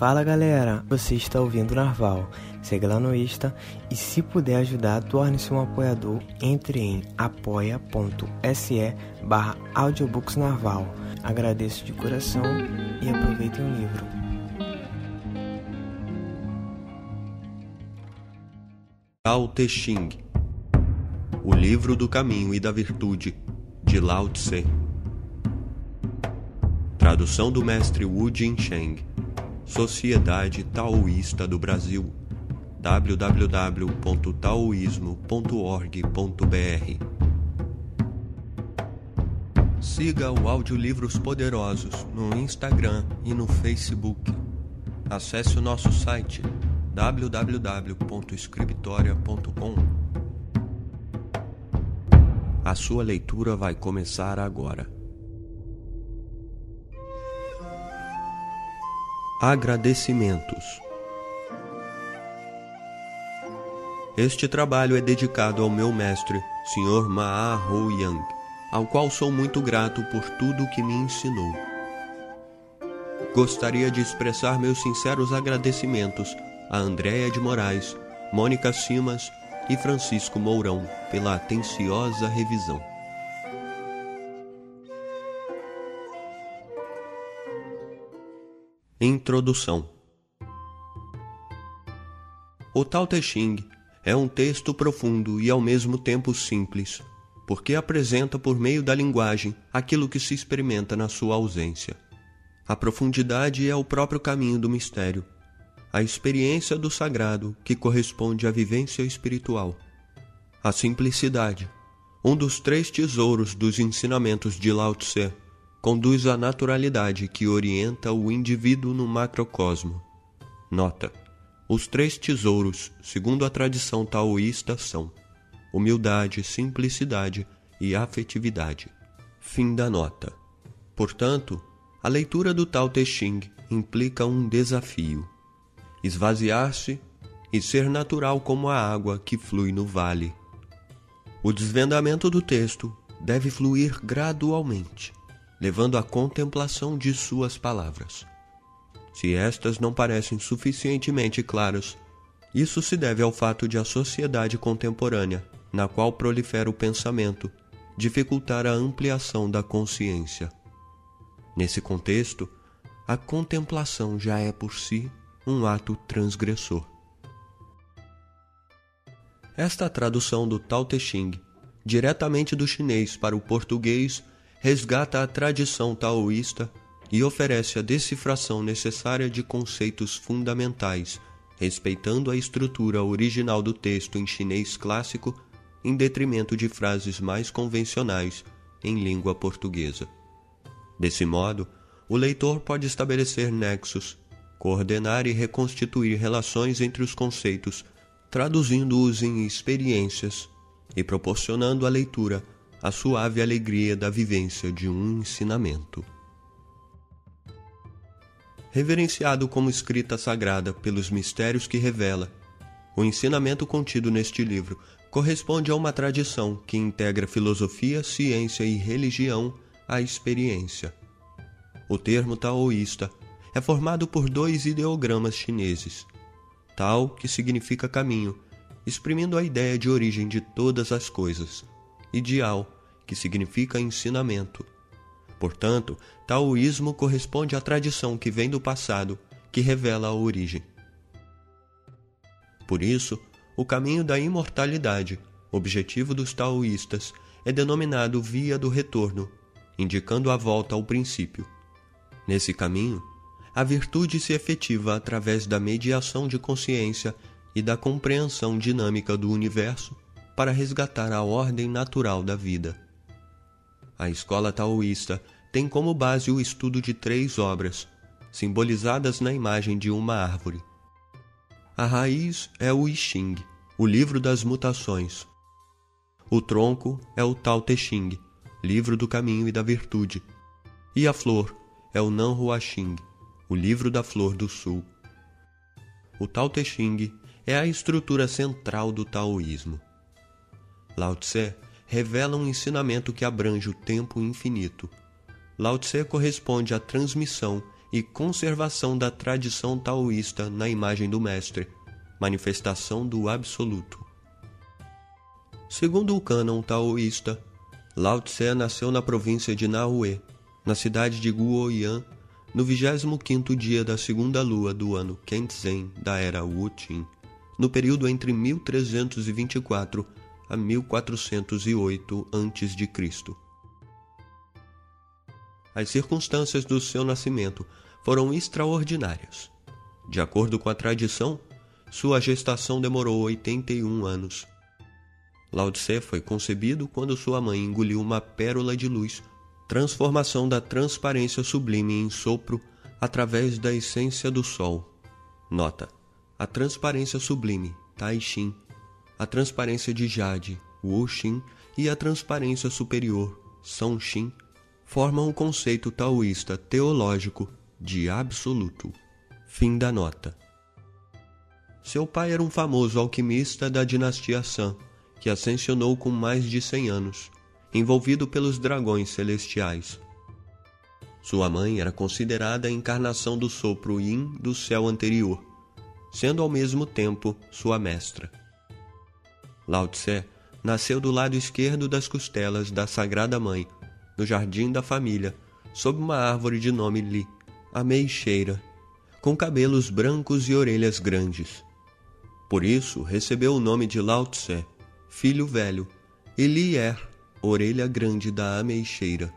Fala galera, você está ouvindo Narval, segue lá no Insta e se puder ajudar, torne-se um apoiador, entre em apoia.se barra audiobooksnarval. Agradeço de coração e aproveitem o livro. Tao Te Ching O Livro do Caminho e da Virtude, de Lao Tse. Tradução do mestre Wu Jin-Sheng Sociedade Taoísta do Brasil www.taoísmo.org.br Siga o Audiolivros Poderosos no Instagram e no Facebook. Acesse o nosso site www.escritoria.com. A sua leitura vai começar agora. Agradecimentos. Este trabalho é dedicado ao meu mestre, Sr. Maa Ho Yang, ao qual sou muito grato por tudo que me ensinou. Gostaria de expressar meus sinceros agradecimentos a Andréia de Moraes, Mônica Simas e Francisco Mourão pela atenciosa revisão. Introdução O Tao Te Ching é um texto profundo e ao mesmo tempo simples, porque apresenta por meio da linguagem aquilo que se experimenta na sua ausência. A profundidade é o próprio caminho do mistério, a experiência do sagrado que corresponde à vivência espiritual. A simplicidade, um dos três tesouros dos ensinamentos de Lao Tse, conduz à naturalidade que orienta o indivíduo no macrocosmo. Nota: os três tesouros, segundo a tradição taoísta, são humildade, simplicidade e afetividade. Fim da nota. Portanto, a leitura do Tao Te Ching implica um desafio: esvaziar-se e ser natural como a água que flui no vale. O desvendamento do texto deve fluir gradualmente levando à contemplação de suas palavras. Se estas não parecem suficientemente claras, isso se deve ao fato de a sociedade contemporânea, na qual prolifera o pensamento, dificultar a ampliação da consciência. Nesse contexto, a contemplação já é por si um ato transgressor. Esta tradução do Tao Te Ching, diretamente do chinês para o português, resgata a tradição taoísta e oferece a decifração necessária de conceitos fundamentais, respeitando a estrutura original do texto em chinês clássico, em detrimento de frases mais convencionais em língua portuguesa. Desse modo, o leitor pode estabelecer nexos, coordenar e reconstituir relações entre os conceitos, traduzindo-os em experiências e proporcionando à leitura a suave alegria da vivência de um ensinamento. Reverenciado como escrita sagrada pelos mistérios que revela, o ensinamento contido neste livro corresponde a uma tradição que integra filosofia, ciência e religião à experiência. O termo taoísta é formado por dois ideogramas chineses: Tao, que significa caminho, exprimindo a ideia de origem de todas as coisas, ideal, que significa ensinamento. Portanto, taoísmo corresponde à tradição que vem do passado, que revela a origem. Por isso, o caminho da imortalidade, objetivo dos taoístas, é denominado via do retorno, indicando a volta ao princípio. Nesse caminho, a virtude se efetiva através da mediação de consciência e da compreensão dinâmica do universo para resgatar a ordem natural da vida. A escola taoísta tem como base o estudo de três obras, simbolizadas na imagem de uma árvore. A raiz é o I Ching, o livro das mutações. O tronco é o Tao Te Ching, livro do caminho e da virtude. E a flor é o Nan Hua Xing, o livro da flor do sul. O Tao Te Ching é a estrutura central do taoísmo. Lao Tse revela um ensinamento que abrange o tempo infinito. Lao Tse corresponde à transmissão e conservação da tradição taoísta na imagem do Mestre, manifestação do Absoluto. Segundo o cânon taoísta, Lao Tse nasceu na província de Naue, na cidade de Guoyuan, no 25º dia da segunda lua do ano Kenzhen da era Wu-Qin, no período entre 1324 a 1408 a.C. As circunstâncias do seu nascimento foram extraordinárias. De acordo com a tradição, sua gestação demorou 81 anos. Lao Tse foi concebido quando sua mãe engoliu uma pérola de luz, transformação da transparência sublime em sopro através da essência do sol. Nota: a transparência sublime, Tai Chin, a transparência de Jade, Wu Xin, e a transparência superior, Xin, formam o conceito taoísta teológico de absoluto. Fim da nota. Seu pai era um famoso alquimista da dinastia San, que ascensionou com mais de cem anos, envolvido pelos dragões celestiais. Sua mãe era considerada a encarnação do sopro Yin do céu anterior, sendo ao mesmo tempo sua mestra. Lao Tse nasceu do lado esquerdo das costelas da Sagrada Mãe no jardim da família, sob uma árvore de nome Li, a meixeira, com cabelos brancos e orelhas grandes. Por isso recebeu o nome de Lao Tse, filho velho, e Li Er, orelha grande da ameixeira.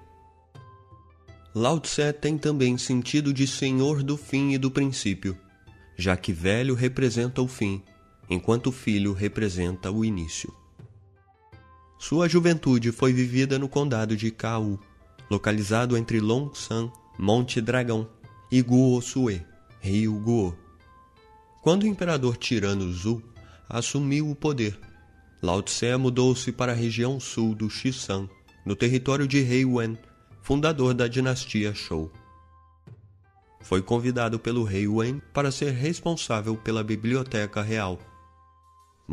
Lao Tse tem também sentido de senhor do fim e do princípio, já que velho representa o fim, enquanto filho representa o início. Sua juventude foi vivida no condado de Kau, localizado entre Longsan, Monte Dragão, e Guo-Sue, Rio Guo. Quando o imperador tirano Zhu assumiu o poder, Lao Tse mudou-se para a região sul do Xishan, no território de Rei Wen, fundador da dinastia Shou. Foi convidado pelo rei Wen para ser responsável pela biblioteca real.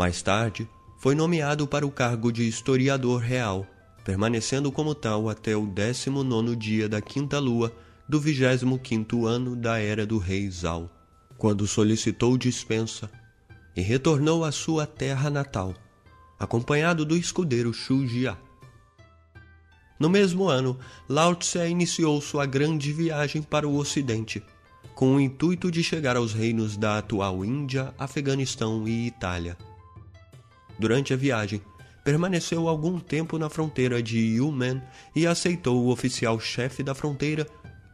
Mais tarde, foi nomeado para o cargo de historiador real, permanecendo como tal até o 19 dia da quinta lua do 25 ano da era do rei Zhao, quando solicitou dispensa e retornou à sua terra natal, acompanhado do escudeiro Xu Jia. No mesmo ano, Lao Tse iniciou sua grande viagem para o ocidente, com o intuito de chegar aos reinos da atual Índia, Afeganistão e Itália. Durante a viagem, permaneceu algum tempo na fronteira de Yumen e aceitou o oficial-chefe da fronteira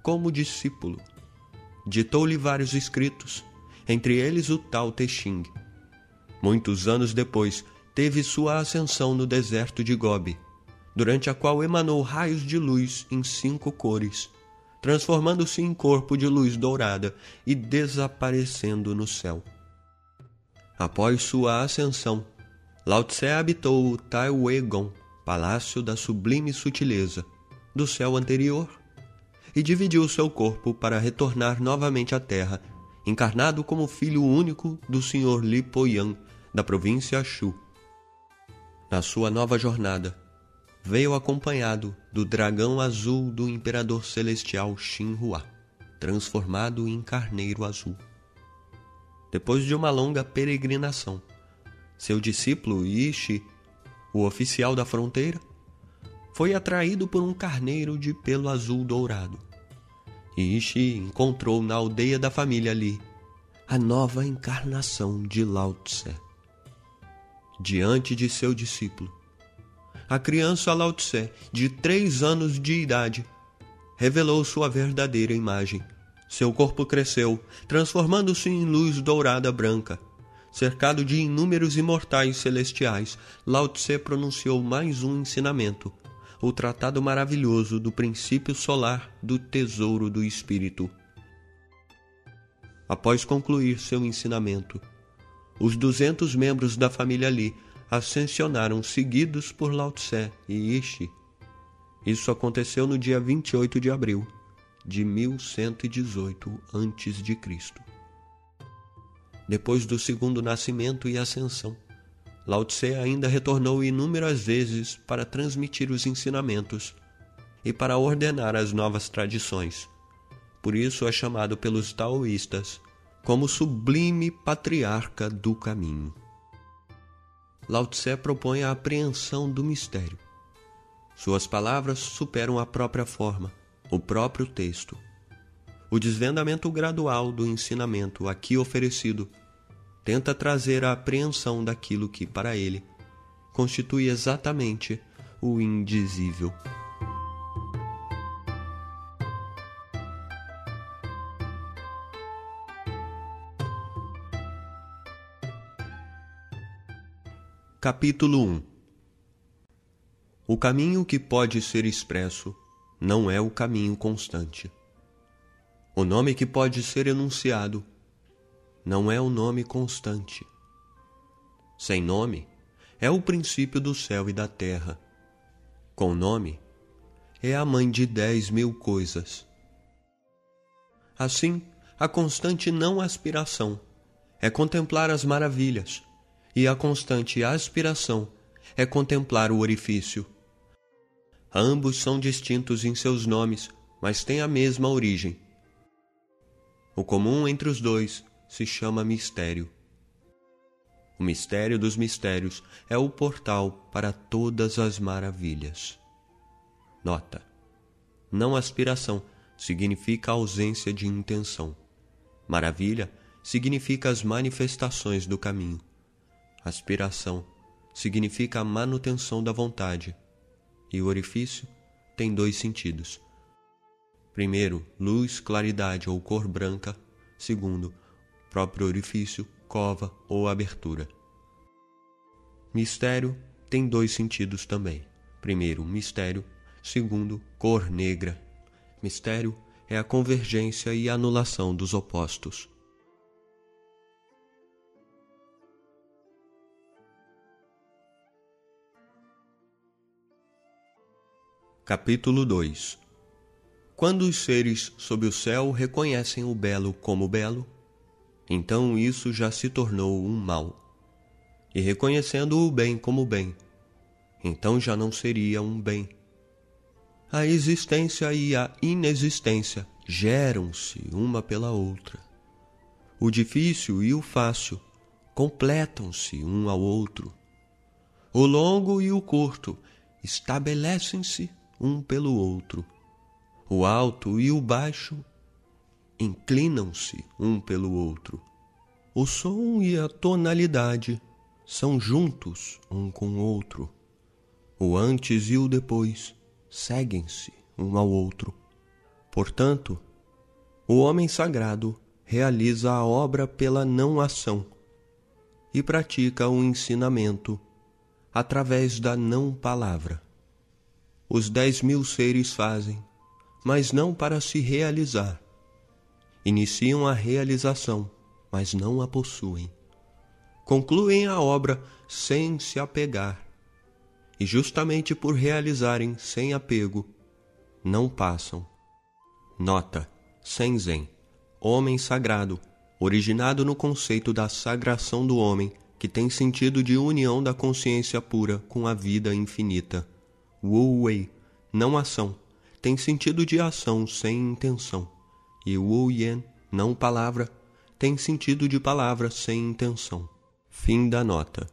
como discípulo. Ditou-lhe vários escritos, entre eles o Tao Te Ching. Muitos anos depois, teve sua ascensão no deserto de Gobi, durante a qual emanou raios de luz em cinco cores, transformando-se em corpo de luz dourada e desaparecendo no céu. Após sua ascensão, Lao Tse habitou o Gong, palácio da sublime sutileza, do céu anterior, e dividiu seu corpo para retornar novamente à Terra, encarnado como filho único do Sr. Li Poyan, da província Shu. Na sua nova jornada, veio acompanhado do dragão azul do imperador celestial Shinhua, transformado em carneiro azul. Depois de uma longa peregrinação, seu discípulo Ishi, o oficial da fronteira, foi atraído por um carneiro de pelo azul dourado. Ishi encontrou na aldeia da família Li a nova encarnação de Lao Tse. Diante de seu discípulo, a criança Lao Tse, de três anos de idade, revelou sua verdadeira imagem. Seu corpo cresceu, transformando-se em luz dourada branca cercado de inúmeros imortais celestiais, Lao Tse pronunciou mais um ensinamento, o tratado maravilhoso do princípio solar do tesouro do espírito. Após concluir seu ensinamento, os duzentos membros da família Li ascensionaram seguidos por Lao Tse e Ishi. Isso aconteceu no dia 28 de abril de 1118 a.C depois do segundo nascimento e ascensão. Lao Tse ainda retornou inúmeras vezes para transmitir os ensinamentos e para ordenar as novas tradições. Por isso é chamado pelos taoístas como sublime patriarca do caminho. Lao Tse propõe a apreensão do mistério. Suas palavras superam a própria forma, o próprio texto. O desvendamento gradual do ensinamento aqui oferecido tenta trazer a apreensão daquilo que, para ele, constitui exatamente o indizível. Capítulo 1 O caminho que pode ser expresso não é o caminho constante. O nome que pode ser enunciado não é o nome constante. Sem nome, é o princípio do céu e da terra. Com nome, é a mãe de dez mil coisas. Assim, a constante não aspiração é contemplar as maravilhas, e a constante aspiração é contemplar o orifício. Ambos são distintos em seus nomes, mas têm a mesma origem. O comum entre os dois se chama mistério. O mistério dos mistérios é o portal para todas as maravilhas. Nota: não aspiração significa ausência de intenção. Maravilha significa as manifestações do caminho. Aspiração significa a manutenção da vontade, e o orifício tem dois sentidos. Primeiro, luz, claridade ou cor branca. Segundo, próprio orifício, cova ou abertura. Mistério tem dois sentidos também. Primeiro, mistério. Segundo, cor negra. Mistério é a convergência e anulação dos opostos. Capítulo 2 Quando os seres sob o céu reconhecem o belo como belo, então isso já se tornou um mal. E reconhecendo o bem como bem, então já não seria um bem. A existência e a inexistência geram-se uma pela outra. O difícil e o fácil completam-se um ao outro. O longo e o curto estabelecem-se um pelo outro. O alto e o baixo inclinam-se um pelo outro. O som e a tonalidade são juntos um com o outro. O antes e o depois seguem-se um ao outro. Portanto, o homem sagrado realiza a obra pela não ação e pratica o ensinamento através da não palavra os dez mil seres fazem, mas não para se realizar. Iniciam a realização, mas não a possuem. Concluem a obra sem se apegar, e justamente por realizarem sem apego, não passam. Nota: Senzen, homem sagrado, originado no conceito da sagração do homem, que tem sentido de união da consciência pura com a vida infinita. Wu Wei, não ação, tem sentido de ação sem intenção. E Wu Yan, não palavra, tem sentido de palavra sem intenção. Fim da nota.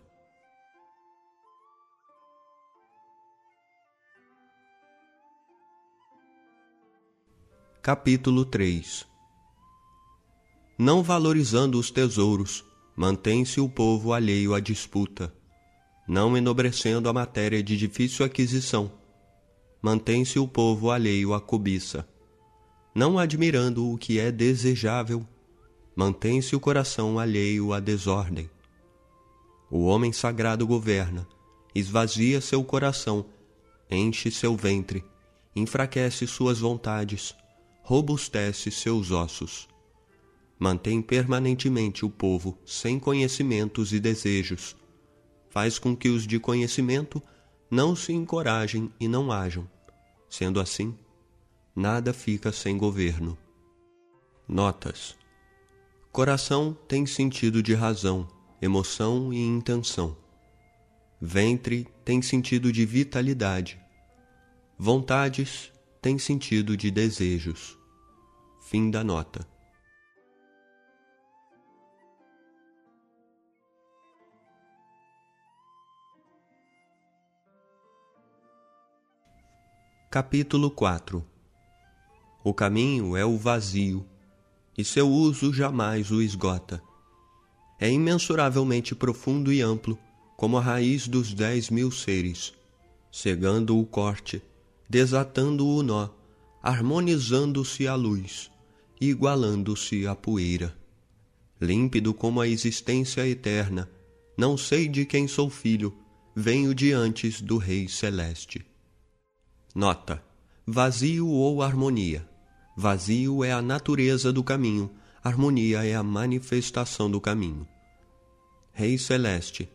Capítulo 3 Não valorizando os tesouros, mantém-se o povo alheio à disputa não enobrecendo a matéria de difícil aquisição. Mantém-se o povo alheio à cobiça. Não admirando o que é desejável, mantém-se o coração alheio à desordem. O homem sagrado governa, esvazia seu coração, enche seu ventre, enfraquece suas vontades, robustece seus ossos. Mantém permanentemente o povo sem conhecimentos e desejos, faz com que os de conhecimento não se encorajem e não hajam. Sendo assim, nada fica sem governo. Notas: Coração tem sentido de razão, emoção e intenção. Ventre tem sentido de vitalidade. Vontades tem sentido de desejos. Fim da nota. Capítulo 4 O caminho é o vazio, e seu uso jamais o esgota. É imensuravelmente profundo e amplo, como a raiz dos dez mil seres, cegando o corte, desatando o nó, harmonizando-se a luz, igualando-se a poeira. Límpido como a existência eterna, não sei de quem sou filho, venho de antes do Rei Celeste. Nota: vazio ou harmonia. Vazio é a natureza do caminho, harmonia é a manifestação do caminho. Rei Celeste.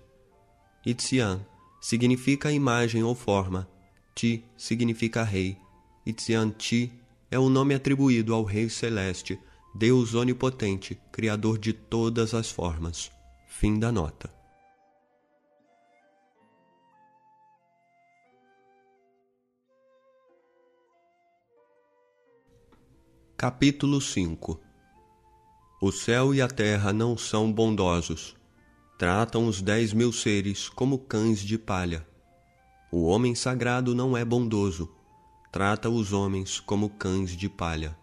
Itzian significa imagem ou forma. Ti significa rei. Itzian Ti é o nome atribuído ao Rei Celeste, Deus onipotente, Criador de todas as formas. Fim da nota. Capítulo 5 O céu e a terra não são bondosos. Tratam os dez mil seres como cães de palha. O homem sagrado não é bondoso. Trata os homens como cães de palha.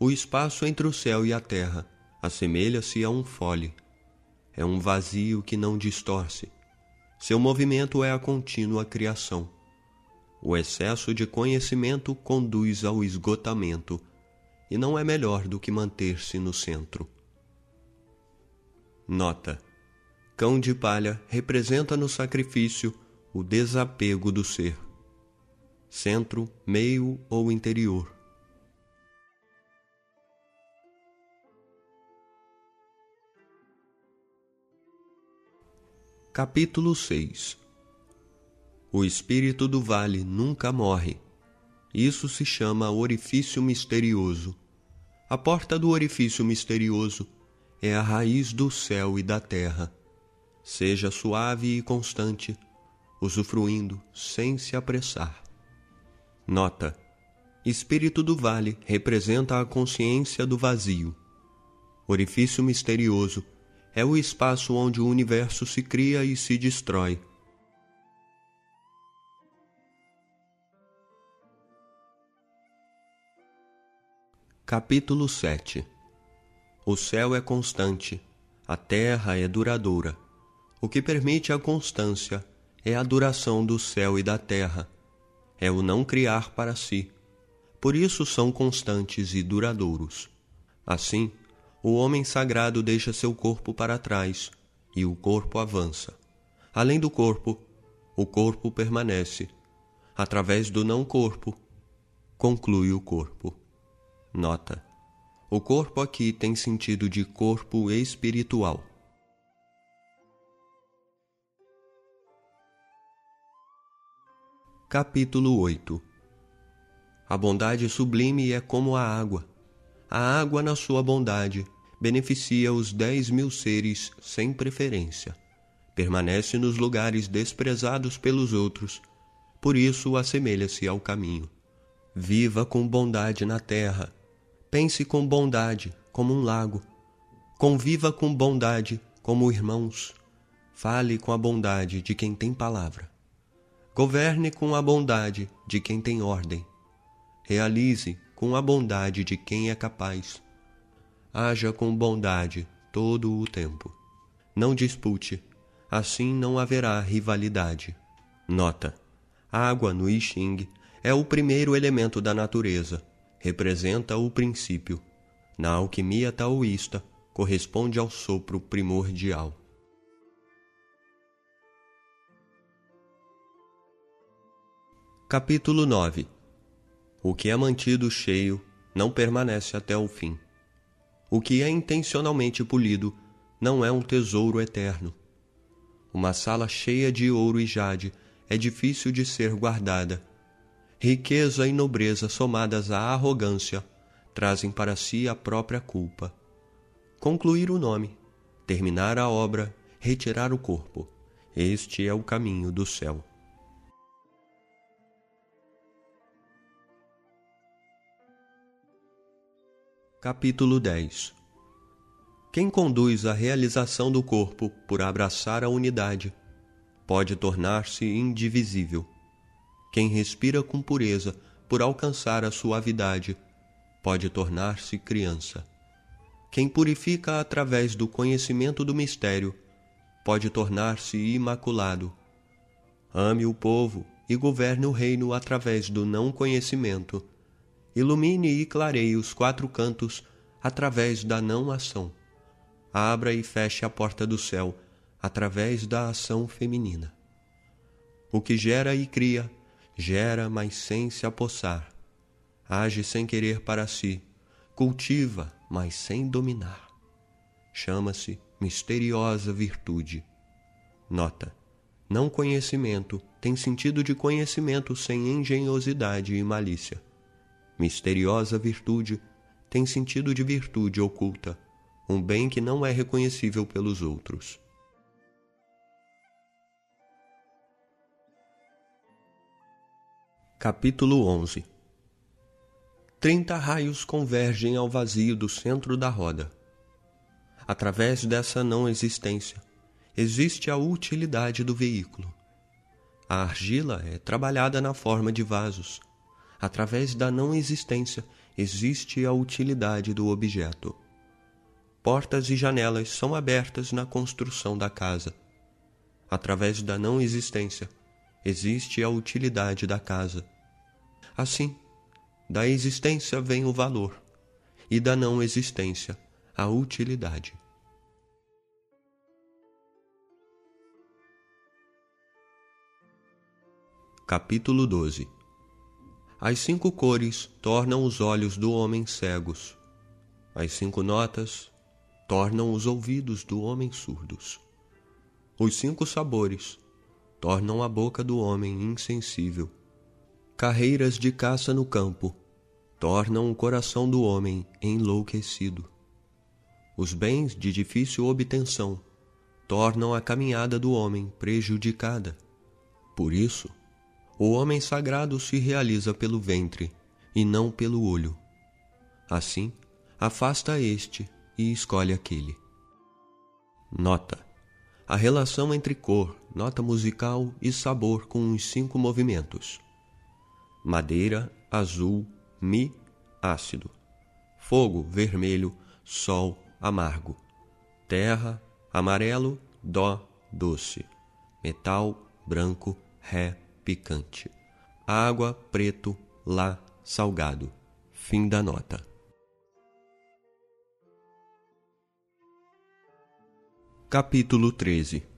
O espaço entre o céu e a terra assemelha-se a um fole. É um vazio que não distorce. Seu movimento é a contínua criação. O excesso de conhecimento conduz ao esgotamento e não é melhor do que manter-se no centro. Nota: Cão de palha representa no sacrifício o desapego do ser. Centro, meio ou interior. Capítulo 6 O espírito do vale nunca morre. Isso se chama orifício misterioso. A porta do orifício misterioso é a raiz do céu e da terra. Seja suave e constante, usufruindo sem se apressar. Nota: Espírito do vale representa a consciência do vazio. Orifício misterioso é o espaço onde o universo se cria e se destrói. Capítulo 7 O céu é constante, a terra é duradoura. O que permite a constância é a duração do céu e da terra, é o não criar para si. Por isso são constantes e duradouros. Assim, o homem sagrado deixa seu corpo para trás e o corpo avança. Além do corpo, o corpo permanece. Através do não-corpo, conclui o corpo. Nota: o corpo aqui tem sentido de corpo espiritual. Capítulo 8 A bondade sublime é como a água. A água, na sua bondade, beneficia os dez mil seres sem preferência. Permanece nos lugares desprezados pelos outros, por isso assemelha-se ao caminho. Viva com bondade na terra Pense com bondade, como um lago. Conviva com bondade, como irmãos. Fale com a bondade de quem tem palavra. Governe com a bondade de quem tem ordem. Realize com a bondade de quem é capaz. Haja com bondade todo o tempo. Não dispute, assim não haverá rivalidade. Nota: água no I é o primeiro elemento da natureza representa o princípio. Na alquimia taoísta, corresponde ao sopro primordial. Capítulo 9 O que é mantido cheio não permanece até o fim. O que é intencionalmente polido não é um tesouro eterno. Uma sala cheia de ouro e jade é difícil de ser guardada riqueza e nobreza somadas à arrogância trazem para si a própria culpa. Concluir o nome, terminar a obra, retirar o corpo. Este é o caminho do céu. Capítulo 10 Quem conduz a realização do corpo por abraçar a unidade pode tornar-se indivisível. Quem respira com pureza por alcançar a suavidade pode tornar-se criança. Quem purifica através do conhecimento do mistério pode tornar-se imaculado. Ame o povo e governe o reino através do não conhecimento ilumine e clareie os quatro cantos através da não ação. Abra e feche a porta do céu através da ação feminina. O que gera e cria, gera, mas sem se apossar. Age sem querer para si, cultiva, mas sem dominar. Chama-se misteriosa virtude. Nota: não conhecimento tem sentido de conhecimento sem engenhosidade e malícia misteriosa virtude, tem sentido de virtude oculta, um bem que não é reconhecível pelos outros. Capítulo 11 Trinta raios convergem ao vazio do centro da roda. Através dessa não existência, existe a utilidade do veículo. A argila é trabalhada na forma de vasos, através da não existência, existe a utilidade do objeto. Portas e janelas são abertas na construção da casa. Através da não existência, existe a utilidade da casa. Assim, da existência vem o valor, e da não existência, a utilidade. Capítulo 12 as cinco cores tornam os olhos do homem cegos. As cinco notas tornam os ouvidos do homem surdos. Os cinco sabores tornam a boca do homem insensível. Carreiras de caça no campo tornam o coração do homem enlouquecido. Os bens de difícil obtenção tornam a caminhada do homem prejudicada. Por isso, o homem sagrado se realiza pelo ventre e não pelo olho. Assim, afasta este e escolhe aquele. Nota: a relação entre cor, nota musical e sabor com os cinco movimentos: madeira, azul, mi, ácido, fogo, vermelho, sol, amargo, terra, amarelo, dó, doce, metal, branco, ré, picante. Água, preto, lá, salgado. Fim da nota. Capítulo 13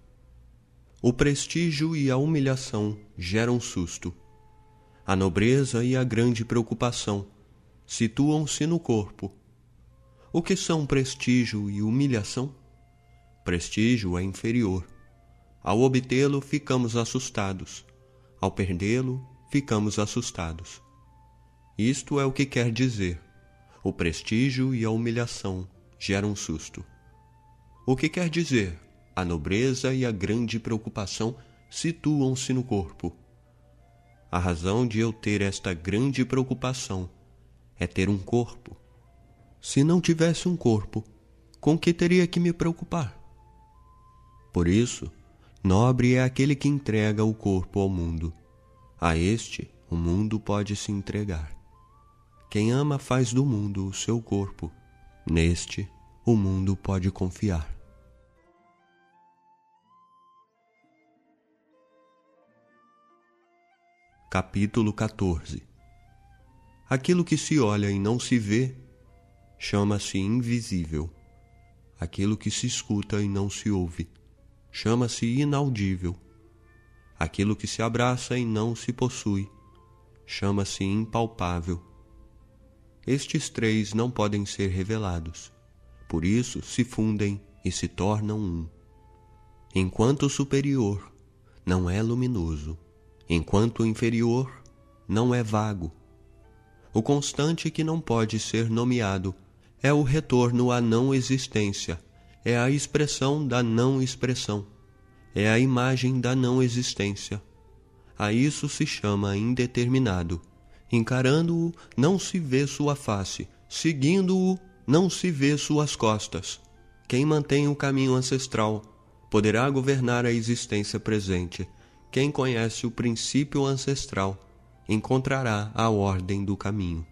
O prestígio e a humilhação geram susto. A nobreza e a grande preocupação situam-se no corpo. O que são prestígio e humilhação? Prestígio é inferior. Ao obtê-lo, ficamos assustados. Ao perdê-lo, ficamos assustados. Isto é o que quer dizer: o prestígio e a humilhação geram susto. O que quer dizer? A nobreza e a grande preocupação situam-se no corpo. A razão de eu ter esta grande preocupação é ter um corpo. Se não tivesse um corpo, com que teria que me preocupar? Por isso, Nobre é aquele que entrega o corpo ao mundo. A este, o mundo pode se entregar. Quem ama faz do mundo o seu corpo. Neste, o mundo pode confiar. Capítulo 14 Aquilo que se olha e não se vê chama-se invisível. Aquilo que se escuta e não se ouve chama-se inaudível. Aquilo que se abraça e não se possui chama-se impalpável. Estes três não podem ser revelados, por isso se fundem e se tornam um. Enquanto o superior não é luminoso, enquanto o inferior não é vago. O constante que não pode ser nomeado é o retorno à não existência é a expressão da não expressão, é a imagem da não existência. A isso se chama indeterminado. Encarando-o, não se vê sua face, seguindo-o, não se vê suas costas. Quem mantém o caminho ancestral poderá governar a existência presente. Quem conhece o princípio ancestral encontrará a ordem do caminho.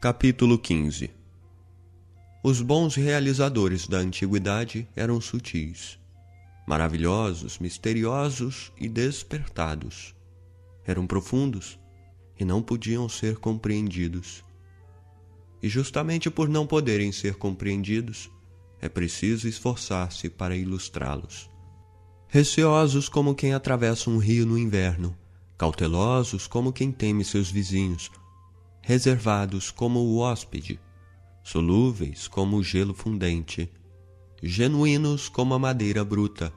Capítulo 15 Os bons realizadores da antiguidade eram sutis, maravilhosos, misteriosos e despertados. Eram profundos e não podiam ser compreendidos. E justamente por não poderem ser compreendidos, é preciso esforçar-se para ilustrá-los. Receosos como quem atravessa um rio no inverno, cautelosos como quem teme seus vizinhos, reservados como o hóspede, solúveis como o gelo fundente, genuínos como a madeira bruta,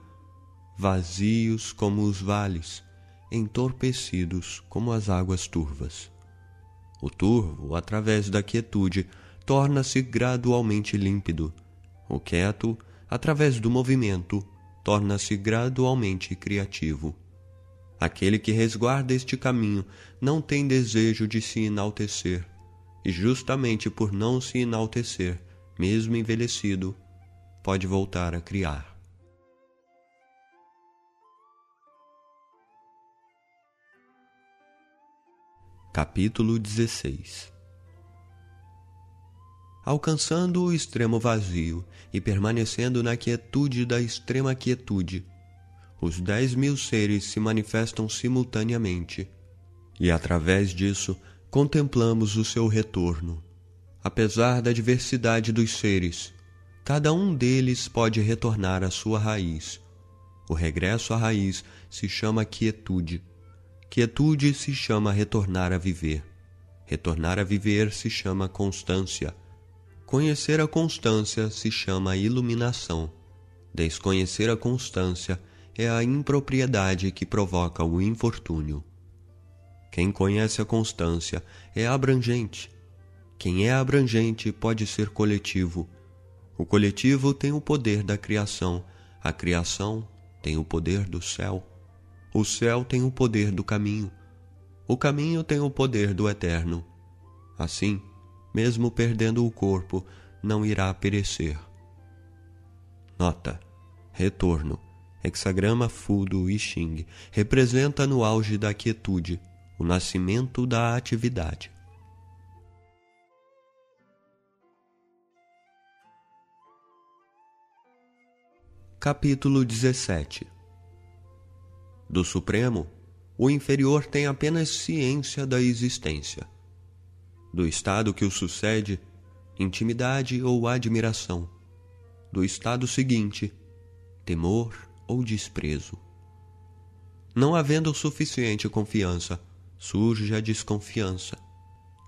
vazios como os vales, entorpecidos como as águas turvas. O turvo, através da quietude, torna-se gradualmente límpido. O quieto, através do movimento, torna-se gradualmente criativo. Aquele que resguarda este caminho não tem desejo de se enaltecer, e justamente por não se enaltecer, mesmo envelhecido, pode voltar a criar. Capítulo 16 Alcançando o extremo vazio e permanecendo na quietude da extrema quietude, os dez mil seres se manifestam simultaneamente, e através disso contemplamos o seu retorno. Apesar da diversidade dos seres, cada um deles pode retornar à sua raiz. O regresso à raiz se chama quietude Quietude se chama retornar a viver. Retornar a viver se chama constância. Conhecer a constância se chama iluminação. Desconhecer a constância é a impropriedade que provoca o infortúnio. Quem conhece a constância é abrangente. Quem é abrangente pode ser coletivo. O coletivo tem o poder da criação, a criação tem o poder do céu. O céu tem o poder do caminho. O caminho tem o poder do eterno. Assim, mesmo perdendo o corpo, não irá perecer. Nota: Retorno. Hexagrama Fu do I Ching representa no auge da quietude o nascimento da atividade. Capítulo 17 do Supremo, o inferior tem apenas ciência da existência. Do estado que o sucede, intimidade ou admiração. Do estado seguinte, temor ou desprezo. Não havendo suficiente confiança, surge a desconfiança.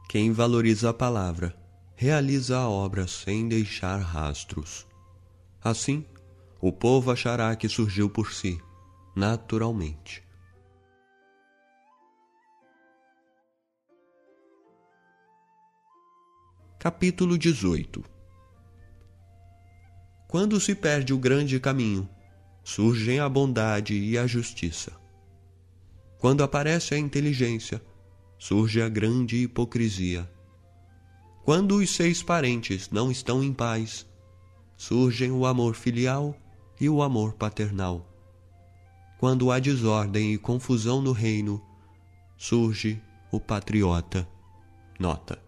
Quem valoriza a palavra, realiza a obra sem deixar rastros. Assim, o povo achará que surgiu por si naturalmente. Capítulo 18 Quando se perde o grande caminho, surgem a bondade e a justiça. Quando aparece a inteligência, surge a grande hipocrisia. Quando os seis parentes não estão em paz, surgem o amor filial e o amor paternal. Quando há desordem e confusão no reino, surge o patriota. Nota: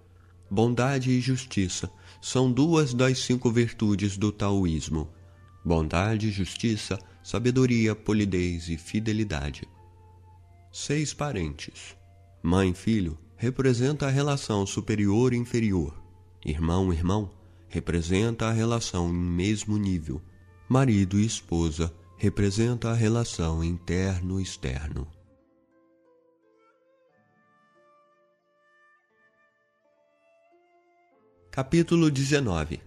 bondade e justiça são duas das cinco virtudes do taoísmo. Bondade, justiça, sabedoria, polidez e fidelidade. Seis parentes. Mãe filho representa a relação superior e inferior. Irmão irmão representa a relação em mesmo nível. Marido e esposa representa a relação interno-externo. Capítulo 19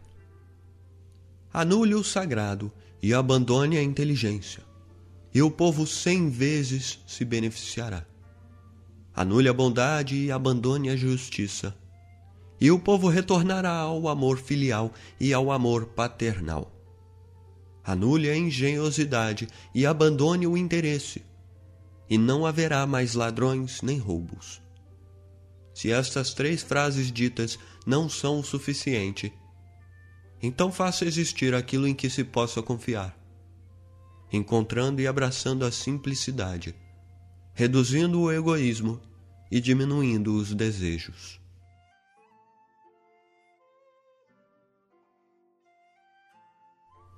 Anule o sagrado e abandone a inteligência, e o povo cem vezes se beneficiará. Anule a bondade e abandone a justiça, e o povo retornará ao amor filial e ao amor paternal anule a engenhosidade e abandone o interesse, e não haverá mais ladrões nem roubos. Se estas três frases ditas não são o suficiente, então faça existir aquilo em que se possa confiar, encontrando e abraçando a simplicidade, reduzindo o egoísmo e diminuindo os desejos.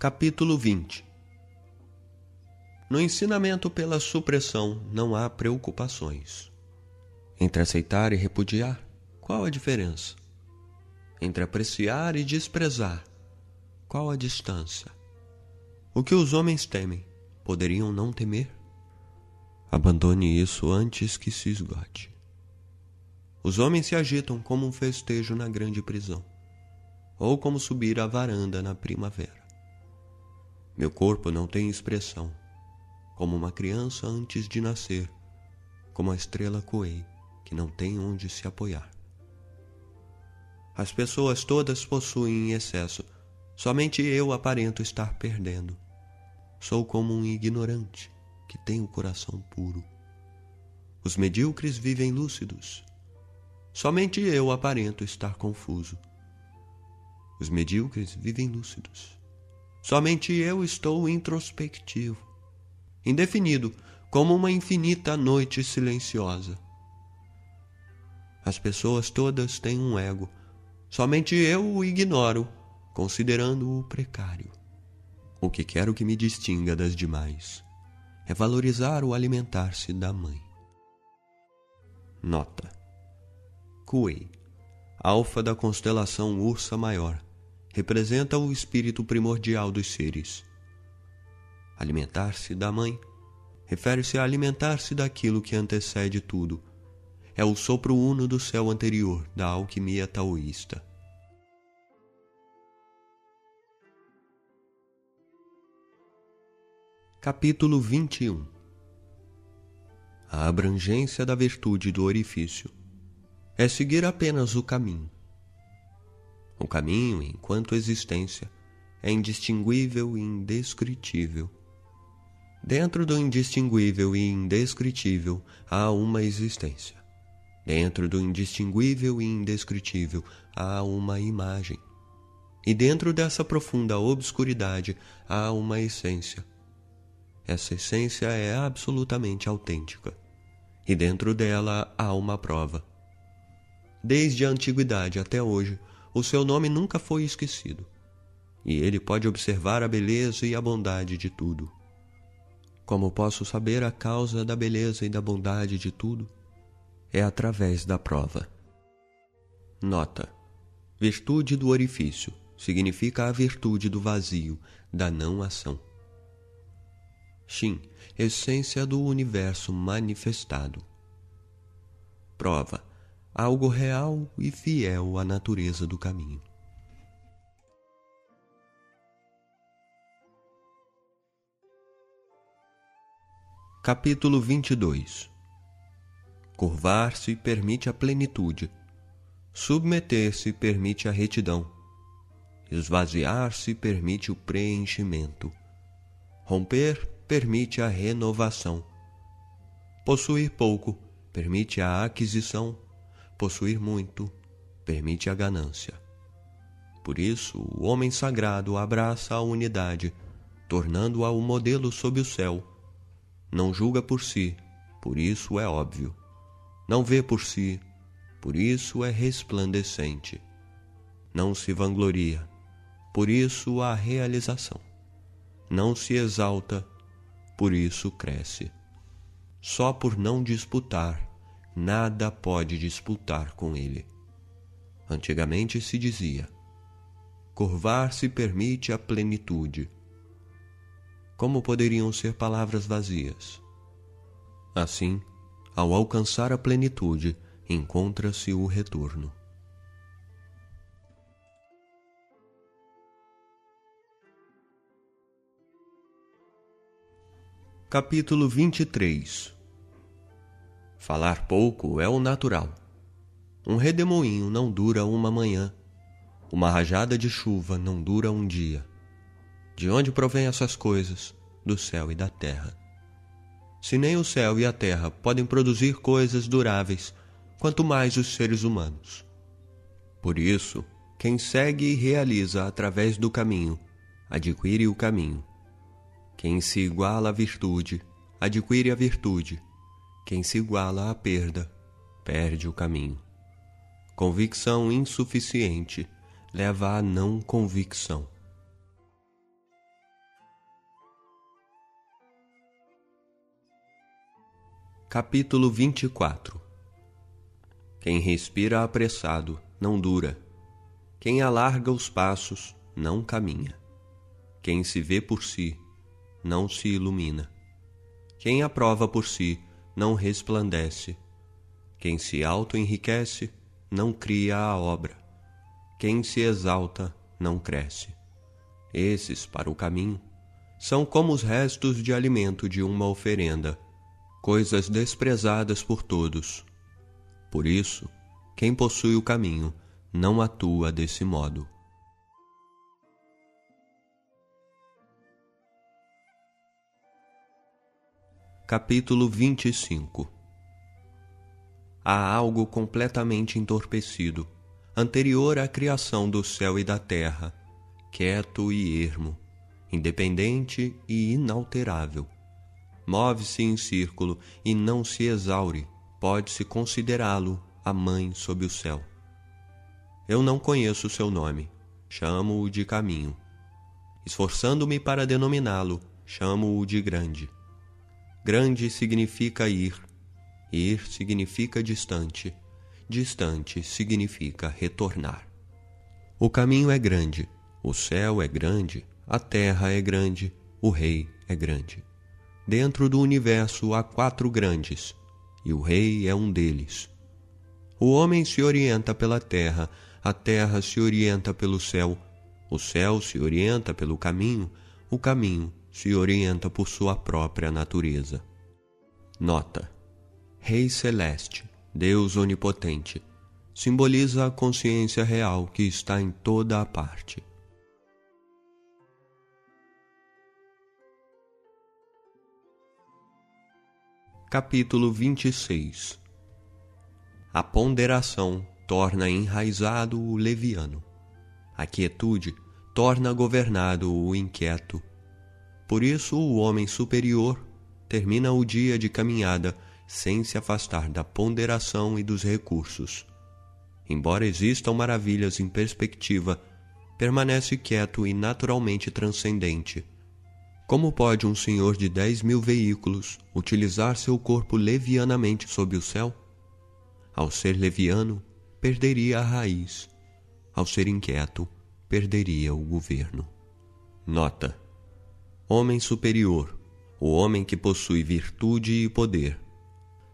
Capítulo 20 No ensinamento pela supressão não há preocupações. Entre aceitar e repudiar, qual a diferença? Entre apreciar e desprezar, qual a distância? O que os homens temem, poderiam não temer? Abandone isso antes que se esgote. Os homens se agitam como um festejo na grande prisão, ou como subir à varanda na primavera. Meu corpo não tem expressão, como uma criança antes de nascer, como a estrela Coei que não tem onde se apoiar. As pessoas todas possuem em excesso, somente eu aparento estar perdendo. Sou como um ignorante que tem o coração puro. Os medíocres vivem lúcidos, somente eu aparento estar confuso. Os medíocres vivem lúcidos, somente eu estou introspectivo, indefinido como uma infinita noite silenciosa. As pessoas todas têm um ego. Somente eu o ignoro, considerando-o precário. O que quero que me distinga das demais é valorizar o alimentar-se da mãe. Nota: Kuei, alfa da constelação Ursa Maior, representa o espírito primordial dos seres. Alimentar-se da mãe refere-se a alimentar-se daquilo que antecede tudo é o sopro uno do céu anterior da alquimia taoísta. Capítulo 21 A abrangência da virtude do orifício é seguir apenas o caminho. O caminho, enquanto existência, é indistinguível e indescritível. Dentro do indistinguível e indescritível há uma existência. Dentro do indistinguível e indescritível há uma imagem. E dentro dessa profunda obscuridade há uma essência. Essa essência é absolutamente autêntica. E dentro dela há uma prova. Desde a antiguidade até hoje, o seu nome nunca foi esquecido. E ele pode observar a beleza e a bondade de tudo. Como posso saber a causa da beleza e da bondade de tudo? é através da prova. Nota: Virtude do orifício significa a virtude do vazio, da não ação. Shin, essência do universo manifestado. Prova: algo real e fiel à natureza do caminho. Capítulo 22 Curvar-se permite a plenitude. Submeter-se permite a retidão. Esvaziar-se permite o preenchimento. Romper permite a renovação. Possuir pouco permite a aquisição. Possuir muito permite a ganância. Por isso, o homem sagrado abraça a unidade, tornando-a o modelo sob o céu. Não julga por si, por isso é óbvio não vê por si, por isso é resplandecente. Não se vangloria, por isso há realização. Não se exalta, por isso cresce. Só por não disputar, nada pode disputar com ele. Antigamente se dizia: curvar-se permite a plenitude. Como poderiam ser palavras vazias? Assim, ao alcançar a plenitude, encontra-se o retorno. Capítulo 23 Falar pouco é o natural. Um redemoinho não dura uma manhã. Uma rajada de chuva não dura um dia. De onde provém essas coisas? Do céu e da terra. Se nem o céu e a terra podem produzir coisas duráveis, quanto mais os seres humanos. Por isso, quem segue e realiza através do caminho, adquire o caminho. Quem se iguala à virtude, adquire a virtude. Quem se iguala à perda, perde o caminho. Convicção insuficiente leva à não convicção. Capítulo 24 Quem respira apressado não dura. Quem alarga os passos não caminha. Quem se vê por si não se ilumina. Quem aprova por si não resplandece. Quem se auto-enriquece não cria a obra. Quem se exalta não cresce. Esses, para o caminho, são como os restos de alimento de uma oferenda, coisas desprezadas por todos. Por isso, quem possui o caminho não atua desse modo. Capítulo 25 Há algo completamente entorpecido, anterior à criação do céu e da terra, quieto e ermo, independente e inalterável. Move-se em círculo e não se exaure, pode-se considerá-lo a mãe sob o céu. Eu não conheço seu nome, chamo-o de caminho. Esforçando-me para denominá-lo, chamo-o de grande. Grande significa ir, ir significa distante, distante significa retornar. O caminho é grande, o céu é grande, a terra é grande, o rei é grande. Dentro do universo há quatro grandes, e o rei é um deles. O homem se orienta pela terra, a terra se orienta pelo céu, o céu se orienta pelo caminho, o caminho se orienta por sua própria natureza. Nota: Rei Celeste, Deus Onipotente, simboliza a consciência real que está em toda a parte. Capítulo 26 A ponderação torna enraizado o leviano. A quietude torna governado o inquieto. Por isso, o homem superior termina o dia de caminhada sem se afastar da ponderação e dos recursos. Embora existam maravilhas em perspectiva, permanece quieto e naturalmente transcendente. Como pode um senhor de dez mil veículos utilizar seu corpo levianamente sob o céu? Ao ser leviano, perderia a raiz. Ao ser inquieto, perderia o governo. Nota: Homem superior, o homem que possui virtude e poder.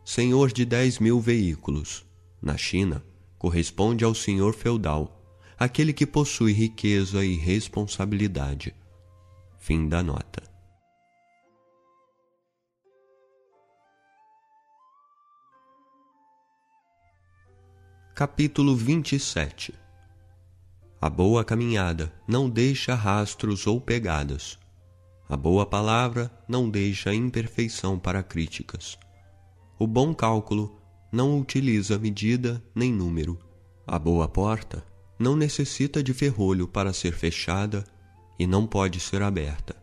Senhor de dez mil veículos. Na China, corresponde ao senhor feudal, aquele que possui riqueza e responsabilidade. Fim da nota. Capítulo 27 A boa caminhada não deixa rastros ou pegadas. A boa palavra não deixa imperfeição para críticas. O bom cálculo não utiliza medida nem número. A boa porta não necessita de ferrolho para ser fechada e não pode ser aberta.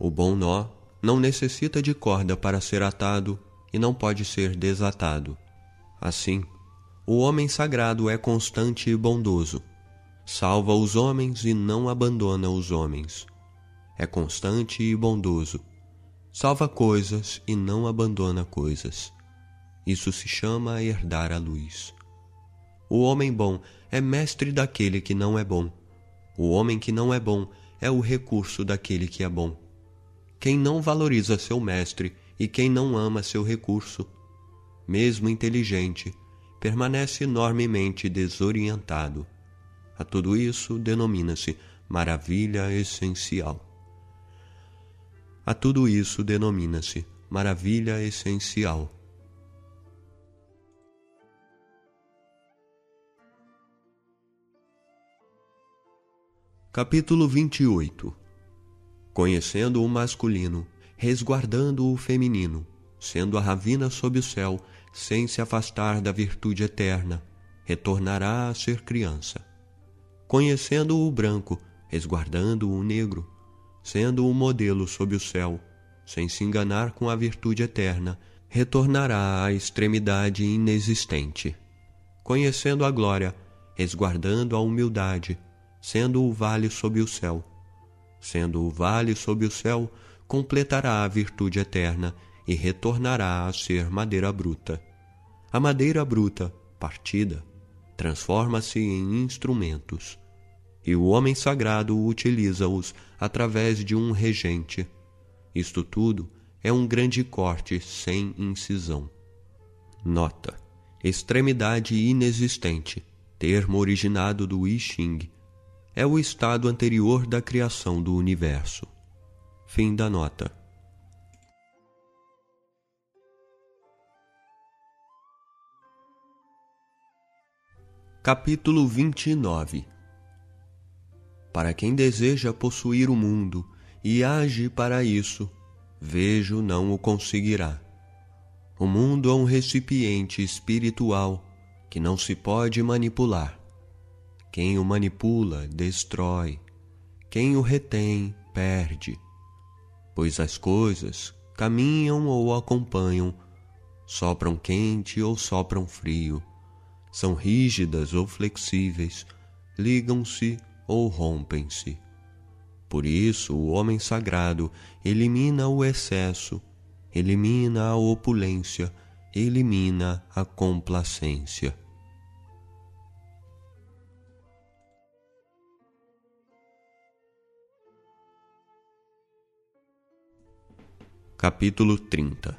O bom nó não necessita de corda para ser atado e não pode ser desatado. Assim, o homem sagrado é constante e bondoso. Salva os homens e não abandona os homens. É constante e bondoso. Salva coisas e não abandona coisas. Isso se chama herdar a luz. O homem bom é mestre daquele que não é bom. O homem que não é bom é o recurso daquele que é bom. Quem não valoriza seu mestre e quem não ama seu recurso, mesmo inteligente, permanece enormemente desorientado. A tudo isso denomina-se maravilha essencial. A tudo isso denomina-se maravilha essencial. Capítulo 28 Conhecendo o masculino, resguardando o feminino, sendo a ravina sob o céu, sem se afastar da virtude eterna, retornará a ser criança. Conhecendo o branco, resguardando o negro, sendo o modelo sob o céu, sem se enganar com a virtude eterna, retornará à extremidade inexistente. Conhecendo a glória, resguardando a humildade, sendo o vale sob o céu. Sendo o vale sob o céu, completará a virtude eterna e retornará a ser madeira bruta. A madeira bruta, partida, transforma-se em instrumentos, e o homem sagrado utiliza-os através de um regente. Isto tudo é um grande corte sem incisão. Nota: extremidade inexistente, termo originado do I Ching, é o estado anterior da criação do universo. Fim da nota. Capítulo 29 Para quem deseja possuir o mundo e age para isso, vejo não o conseguirá. O mundo é um recipiente espiritual que não se pode manipular. Quem o manipula, destrói. Quem o retém, perde. Pois as coisas caminham ou acompanham, sopram quente ou sopram frio, são rígidas ou flexíveis, ligam-se ou rompem-se. Por isso, o homem sagrado elimina o excesso, elimina a opulência, elimina a complacência. Capítulo 30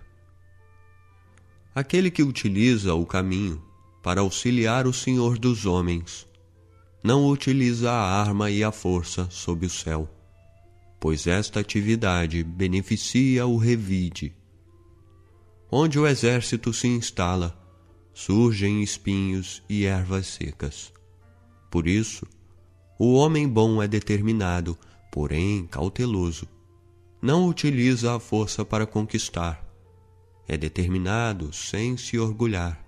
Aquele que utiliza o caminho para auxiliar o Senhor dos homens não utiliza a arma e a força sob o céu pois esta atividade beneficia o revide. Onde o exército se instala, surgem espinhos e ervas secas. Por isso, o homem bom é determinado, porém cauteloso. Não utiliza a força para conquistar. É determinado sem se orgulhar.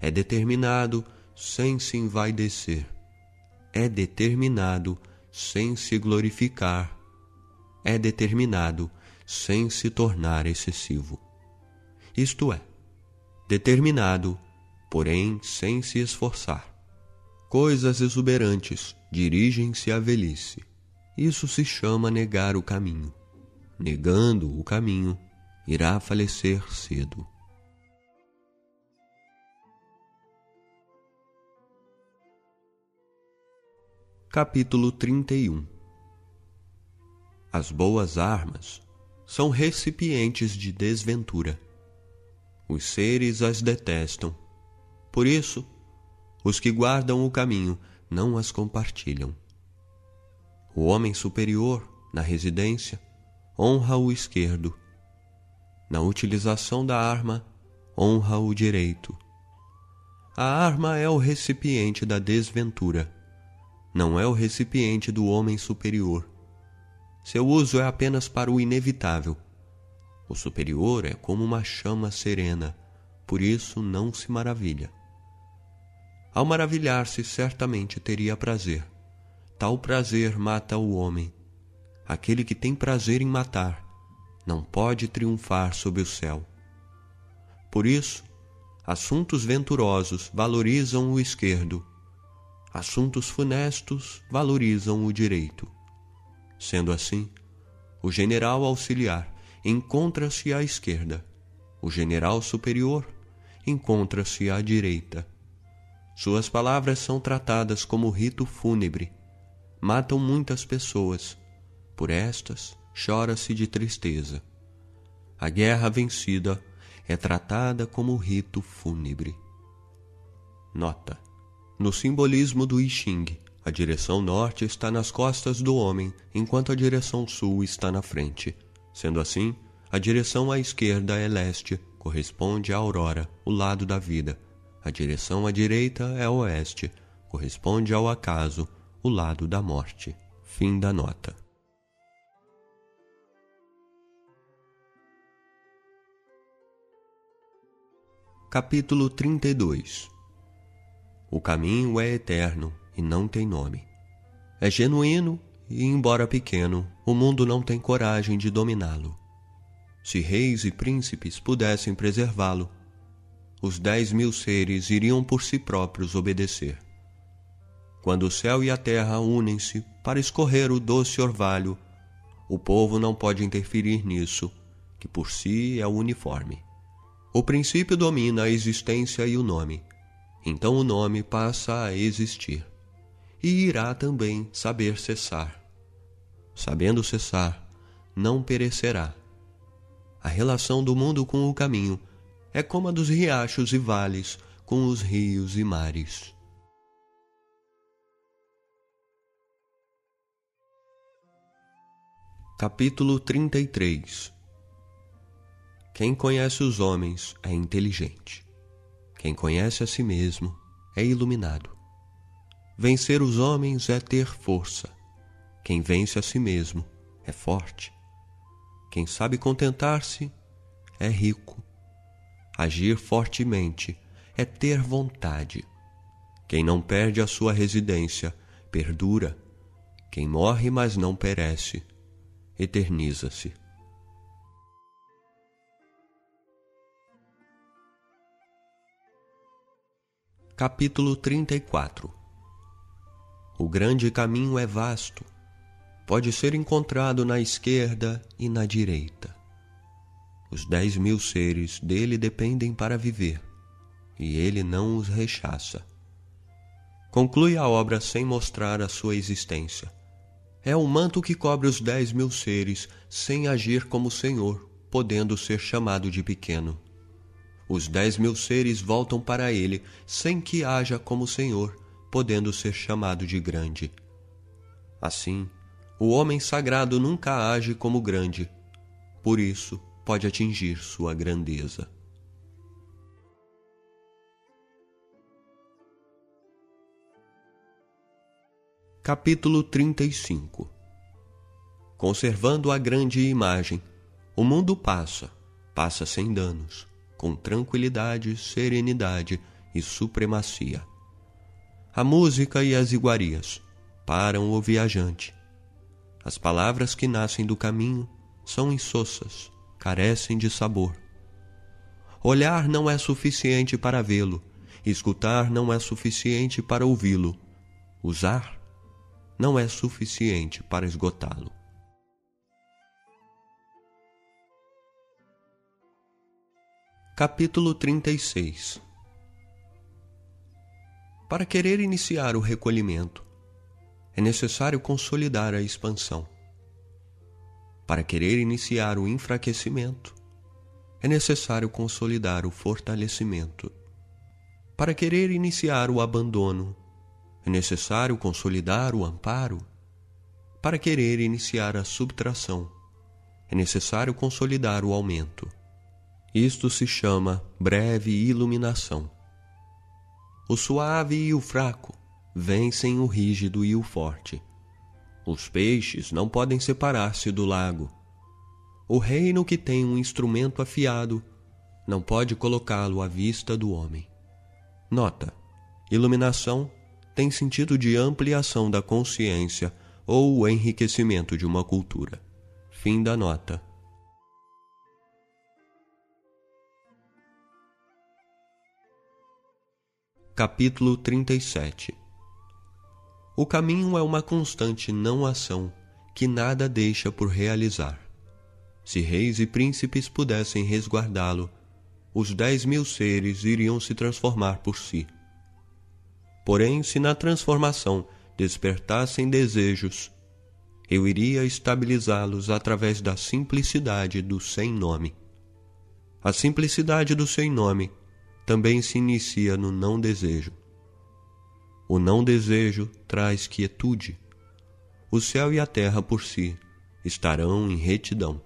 É determinado sem se envaidecer. É determinado sem se glorificar é determinado sem se tornar excessivo. Isto é, determinado, porém sem se esforçar. Coisas exuberantes dirigem-se à velhice. Isso se chama negar o caminho. Negando o caminho, irá falecer cedo. Capítulo 31 as boas armas são recipientes de desventura. Os seres as detestam. Por isso, os que guardam o caminho não as compartilham. O homem superior, na residência, honra o esquerdo. Na utilização da arma, honra o direito. A arma é o recipiente da desventura, não é o recipiente do homem superior. Seu uso é apenas para o inevitável. O superior é como uma chama serena, por isso não se maravilha. Ao maravilhar-se, certamente teria prazer. Tal prazer mata o homem. Aquele que tem prazer em matar não pode triunfar sob o céu. Por isso, assuntos venturosos valorizam o esquerdo, assuntos funestos valorizam o direito. Sendo assim, o general auxiliar encontra-se à esquerda, o general superior encontra-se à direita. Suas palavras são tratadas como rito fúnebre. Matam muitas pessoas. Por estas, chora-se de tristeza. A guerra vencida é tratada como rito fúnebre. Nota: No simbolismo do I Ching, a direção norte está nas costas do homem, enquanto a direção sul está na frente. Sendo assim, a direção à esquerda é leste, corresponde à aurora, o lado da vida. A direção à direita é oeste, corresponde ao acaso, o lado da morte. Fim da nota. Capítulo 32 O caminho é eterno e não tem nome. É genuíno e, embora pequeno, o mundo não tem coragem de dominá-lo. Se reis e príncipes pudessem preservá-lo, os dez mil seres iriam por si próprios obedecer. Quando o céu e a terra unem-se para escorrer o doce orvalho, o povo não pode interferir nisso, que por si é uniforme. O princípio domina a existência e o nome, então o nome passa a existir, e irá também saber cessar. Sabendo cessar, não perecerá. A relação do mundo com o caminho é como a dos riachos e vales com os rios e mares. Capítulo 33 Quem conhece os homens é inteligente. Quem conhece a si mesmo é iluminado. Vencer os homens é ter força. Quem vence a si mesmo é forte. Quem sabe contentar-se é rico. Agir fortemente é ter vontade. Quem não perde a sua residência perdura. Quem morre, mas não perece, eterniza-se. Capítulo 34 O grande caminho é vasto, pode ser encontrado na esquerda e na direita. Os dez mil seres dele dependem para viver, e ele não os rechaça. Conclui a obra sem mostrar a sua existência. É o manto que cobre os dez mil seres sem agir como Senhor, podendo ser chamado de pequeno. Os dez mil seres voltam para ele sem que haja como Senhor, podendo ser chamado de grande. Assim, o homem sagrado nunca age como grande. Por isso, pode atingir sua grandeza. Capítulo 35 Conservando a grande imagem, o mundo passa, passa sem danos, com tranquilidade, serenidade e supremacia. A música e as iguarias param o viajante. As palavras que nascem do caminho são insossas, carecem de sabor. Olhar não é suficiente para vê-lo, escutar não é suficiente para ouvi-lo, usar não é suficiente para esgotá-lo. Capítulo 36 Para querer iniciar o recolhimento, é necessário consolidar a expansão. Para querer iniciar o enfraquecimento, é necessário consolidar o fortalecimento. Para querer iniciar o abandono, é necessário consolidar o amparo. Para querer iniciar a subtração, é necessário consolidar o aumento. Isto se chama breve iluminação. O suave e o fraco vencem o rígido e o forte. Os peixes não podem separar-se do lago. O reino que tem um instrumento afiado não pode colocá-lo à vista do homem. Nota: iluminação tem sentido de ampliação da consciência ou enriquecimento de uma cultura. Fim da nota. Capítulo 37 o caminho é uma constante não-ação que nada deixa por realizar. Se reis e príncipes pudessem resguardá-lo, os dez mil seres iriam se transformar por si. Porém, se na transformação despertassem desejos, eu iria estabilizá-los através da simplicidade do sem nome. A simplicidade do sem nome também se inicia no não desejo. O não desejo traz quietude. O céu e a terra por si estarão em retidão.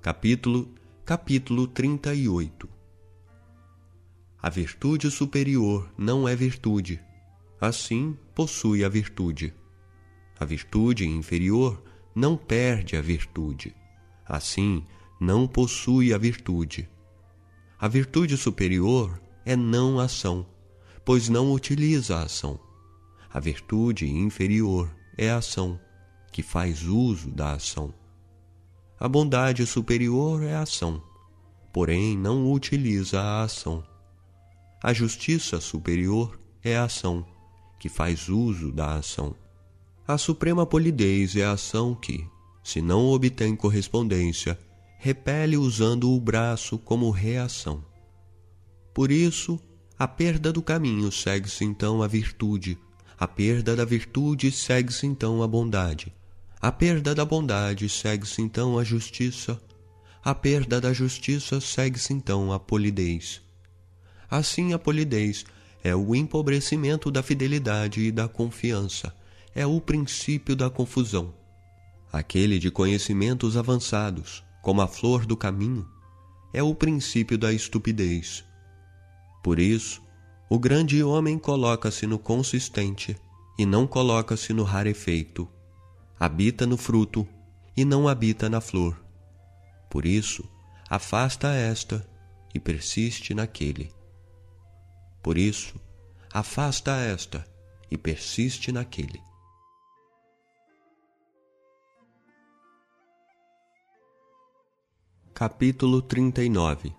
Capítulo capítulo 38 A virtude superior não é virtude, assim possui a virtude. A virtude inferior não perde a virtude. Assim, não possui a virtude. A virtude superior é não ação, pois não utiliza a ação. A virtude inferior é a ação, que faz uso da ação. A bondade superior é a ação, porém não utiliza a ação. A justiça superior é a ação, que faz uso da ação. A suprema polidez é a ação que, se não obtém correspondência, repele usando o braço como reação. Por isso, a perda do caminho segue-se então a virtude, a perda da virtude segue-se então a bondade, a perda da bondade segue-se então a justiça, a perda da justiça segue-se então a polidez. Assim, a polidez é o empobrecimento da fidelidade e da confiança, é o princípio da confusão. Aquele de conhecimentos avançados, como a flor do caminho, é o princípio da estupidez. Por isso, o grande homem coloca-se no consistente e não coloca-se no rarefeito, habita no fruto e não habita na flor. Por isso, afasta esta e persiste naquele. Por isso, afasta esta e persiste naquele. Capítulo 39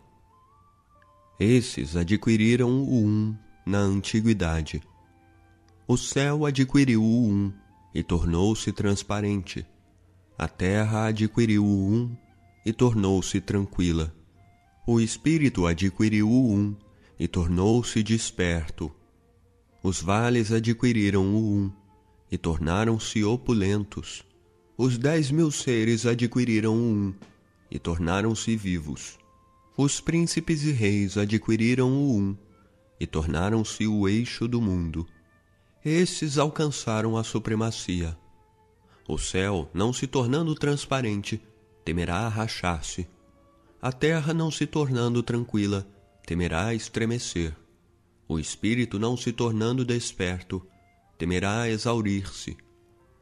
Esses adquiriram o um na antiguidade. O céu adquiriu o um e tornou-se transparente. A terra adquiriu o um e tornou-se tranquila. O espírito adquiriu o um e tornou-se desperto. Os vales adquiriram o um e tornaram-se opulentos. Os dez mil seres adquiriram o um e tornaram-se vivos. Os príncipes e reis adquiriram o um e tornaram-se o eixo do mundo. Estes alcançaram a supremacia. O céu, não se tornando transparente, temerá rachar-se. A terra, não se tornando tranquila, temerá estremecer. O espírito, não se tornando desperto, temerá exaurir-se.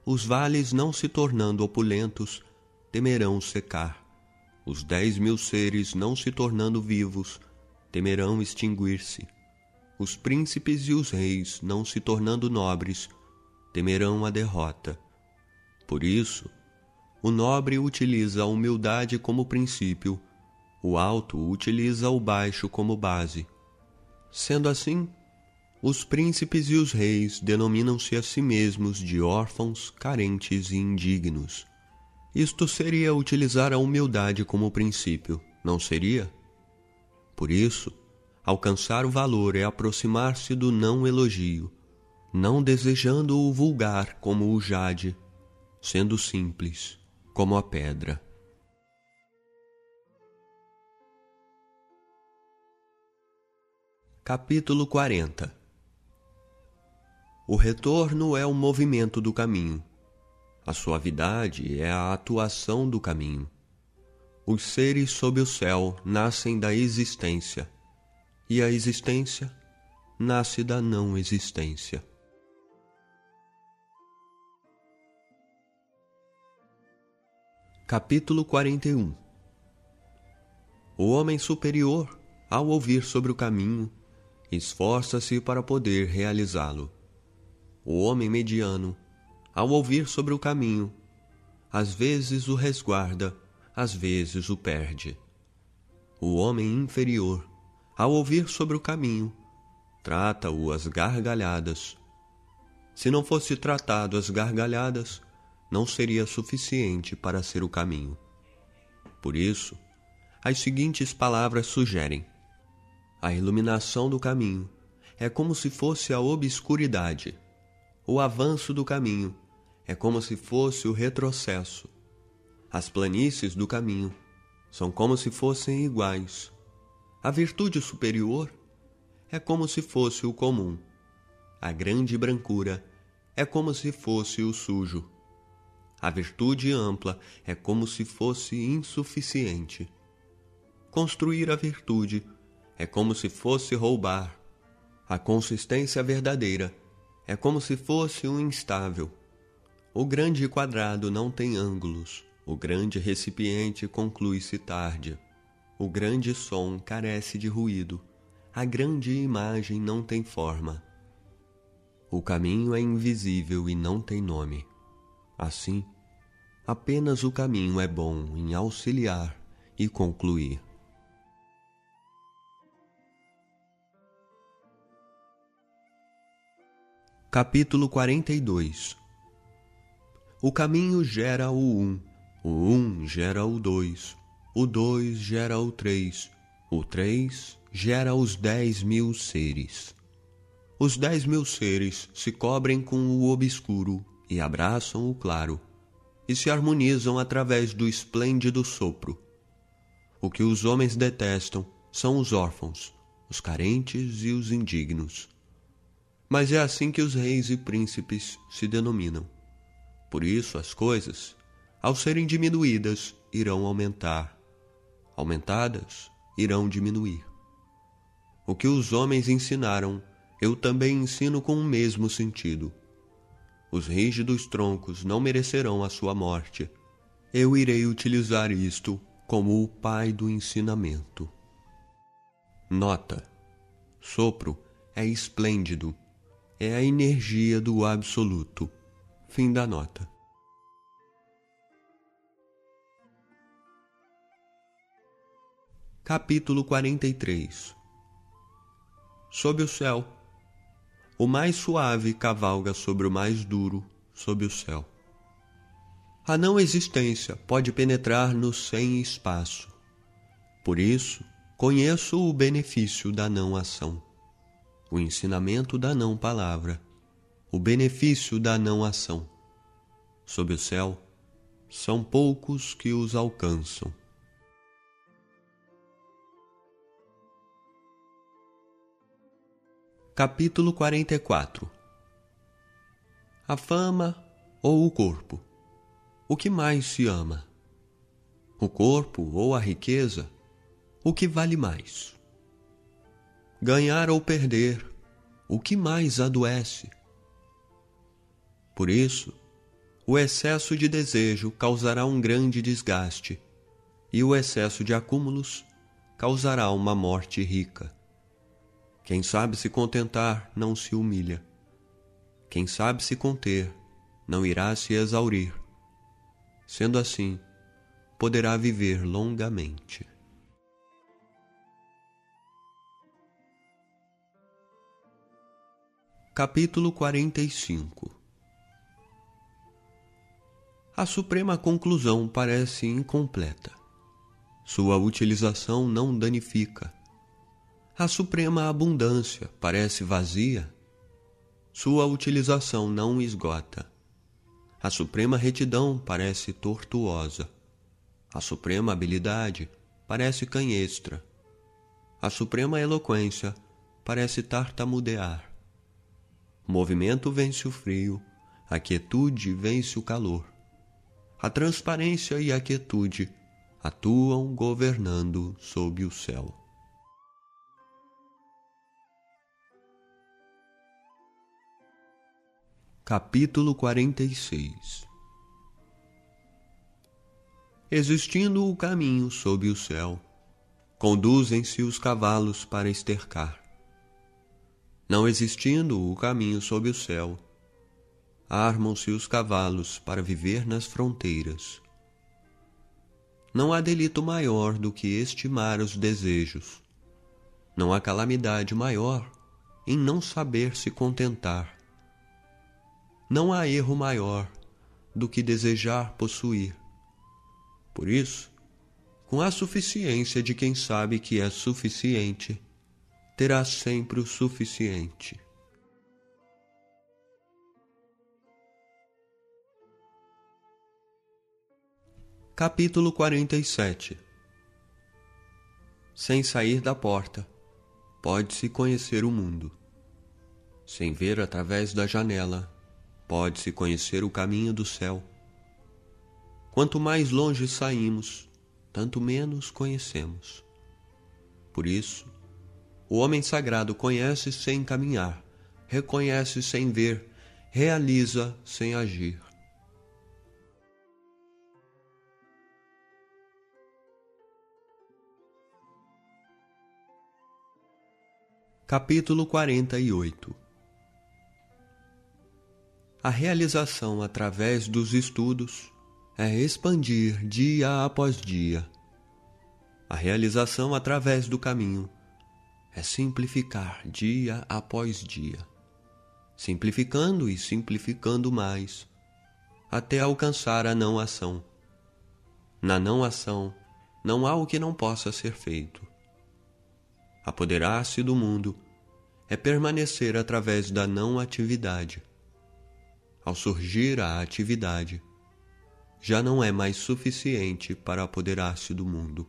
Os vales, não se tornando opulentos, temerão secar. Os dez mil seres, não se tornando vivos, temerão extinguir-se. Os príncipes e os reis, não se tornando nobres, temerão a derrota. Por isso, o nobre utiliza a humildade como princípio, o alto utiliza o baixo como base. Sendo assim, os príncipes e os reis denominam-se a si mesmos de órfãos, carentes e indignos. Isto seria utilizar a humildade como princípio, não seria? Por isso, alcançar o valor é aproximar-se do não elogio, não desejando o vulgar como o jade, sendo simples como a pedra. Capítulo 40 O retorno é o movimento do caminho a suavidade é a atuação do caminho. Os seres sob o céu nascem da existência, e a existência nasce da não existência. Capítulo 41 O homem superior, ao ouvir sobre o caminho, esforça-se para poder realizá-lo. O homem mediano ao ouvir sobre o caminho. Às vezes o resguarda, às vezes o perde. O homem inferior, ao ouvir sobre o caminho, trata-o às gargalhadas. Se não fosse tratado às gargalhadas, não seria suficiente para ser o caminho. Por isso, as seguintes palavras sugerem: a iluminação do caminho é como se fosse a obscuridade o avanço do caminho é como se fosse o retrocesso. As planícies do caminho são como se fossem iguais. A virtude superior é como se fosse o comum. A grande brancura é como se fosse o sujo. A virtude ampla é como se fosse insuficiente. Construir a virtude é como se fosse roubar. A consistência verdadeira é como se fosse um instável. O grande quadrado não tem ângulos, o grande recipiente conclui-se tarde. O grande som carece de ruído, a grande imagem não tem forma. O caminho é invisível e não tem nome. Assim, apenas o caminho é bom em auxiliar e concluir. Capítulo 42 O caminho gera o um, o um gera o dois, o dois gera o três, o três gera os dez mil seres. Os dez mil seres se cobrem com o obscuro e abraçam o claro, e se harmonizam através do esplêndido sopro. O que os homens detestam são os órfãos, os carentes e os indignos mas é assim que os reis e príncipes se denominam. Por isso, as coisas, ao serem diminuídas, irão aumentar. Aumentadas, irão diminuir. O que os homens ensinaram, eu também ensino com o mesmo sentido. Os rígidos troncos não merecerão a sua morte. Eu irei utilizar isto como o pai do ensinamento. Nota: sopro é esplêndido é a energia do absoluto. Fim da nota. Capítulo 43 Sob o céu. O mais suave cavalga sobre o mais duro sob o céu. A não existência pode penetrar no sem espaço. Por isso, conheço o benefício da não ação o ensinamento da não palavra, o benefício da não ação. Sob o céu, são poucos que os alcançam. Capítulo 44 A fama ou o corpo? O que mais se ama? O corpo ou a riqueza? O que vale mais? Ganhar ou perder, o que mais adoece? Por isso, o excesso de desejo causará um grande desgaste, e o excesso de acúmulos causará uma morte rica. Quem sabe se contentar não se humilha. Quem sabe se conter não irá se exaurir. Sendo assim, poderá viver longamente. Capítulo 45 A suprema conclusão parece incompleta. Sua utilização não danifica. A suprema abundância parece vazia. Sua utilização não esgota. A suprema retidão parece tortuosa. A suprema habilidade parece canhestra. A suprema eloquência parece tartamudear. O movimento vence o frio, a quietude vence o calor. A transparência e a quietude atuam governando sob o céu. Capítulo 46 Existindo o caminho sob o céu, conduzem-se os cavalos para estercar não existindo o caminho sob o céu, armam-se os cavalos para viver nas fronteiras. Não há delito maior do que estimar os desejos. Não há calamidade maior em não saber se contentar. Não há erro maior do que desejar possuir. Por isso, com a suficiência de quem sabe que é suficiente, terá sempre o suficiente. Capítulo 47 Sem sair da porta, pode-se conhecer o mundo. Sem ver através da janela, pode-se conhecer o caminho do céu. Quanto mais longe saímos, tanto menos conhecemos. Por isso, o homem sagrado conhece sem caminhar, reconhece sem ver, realiza sem agir. Capítulo 48 A realização através dos estudos é expandir dia após dia. A realização através do caminho é simplificar dia após dia, simplificando e simplificando mais, até alcançar a não ação. Na não ação, não há o que não possa ser feito. Apoderar-se do mundo é permanecer através da não atividade. Ao surgir a atividade, já não é mais suficiente para apoderar-se do mundo.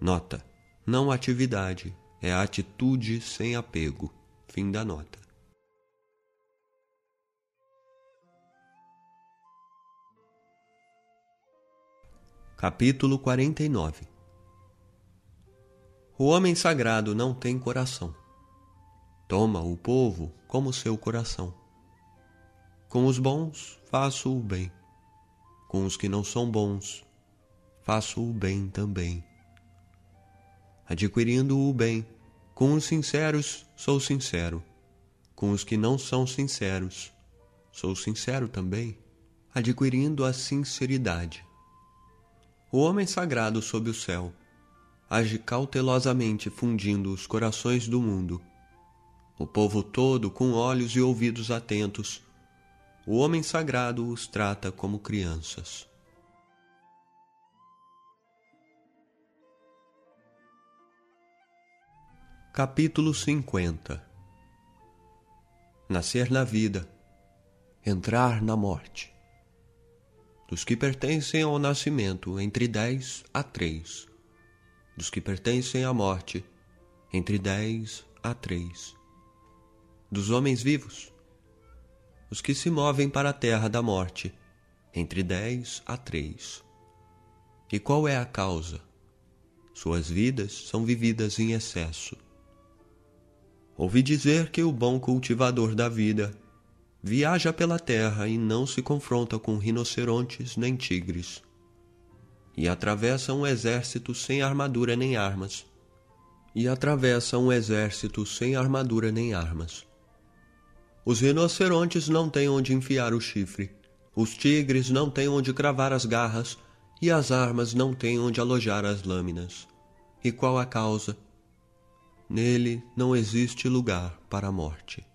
Nota: não atividade é a atitude sem apego. Fim da nota. Capítulo 49 O homem sagrado não tem coração. Toma o povo como seu coração. Com os bons faço o bem, com os que não são bons faço o bem também. Adquirindo o bem, com os sinceros sou sincero, com os que não são sinceros sou sincero também, adquirindo a sinceridade o homem sagrado sob o céu age cautelosamente fundindo os corações do mundo. O povo todo com olhos e ouvidos atentos. O homem sagrado os trata como crianças. Capítulo 50 Nascer na vida, entrar na morte dos que pertencem ao nascimento, entre dez a três, dos que pertencem à morte, entre dez a três, dos homens vivos, os que se movem para a terra da morte, entre dez a três. E qual é a causa? Suas vidas são vividas em excesso. Ouvi dizer que o bom cultivador da vida viaja pela terra e não se confronta com rinocerontes nem tigres. E atravessa um exército sem armadura nem armas. E atravessa um exército sem armadura nem armas. Os rinocerontes não têm onde enfiar o chifre, os tigres não têm onde cravar as garras, e as armas não têm onde alojar as lâminas. E qual a causa? Nele não existe lugar para a morte.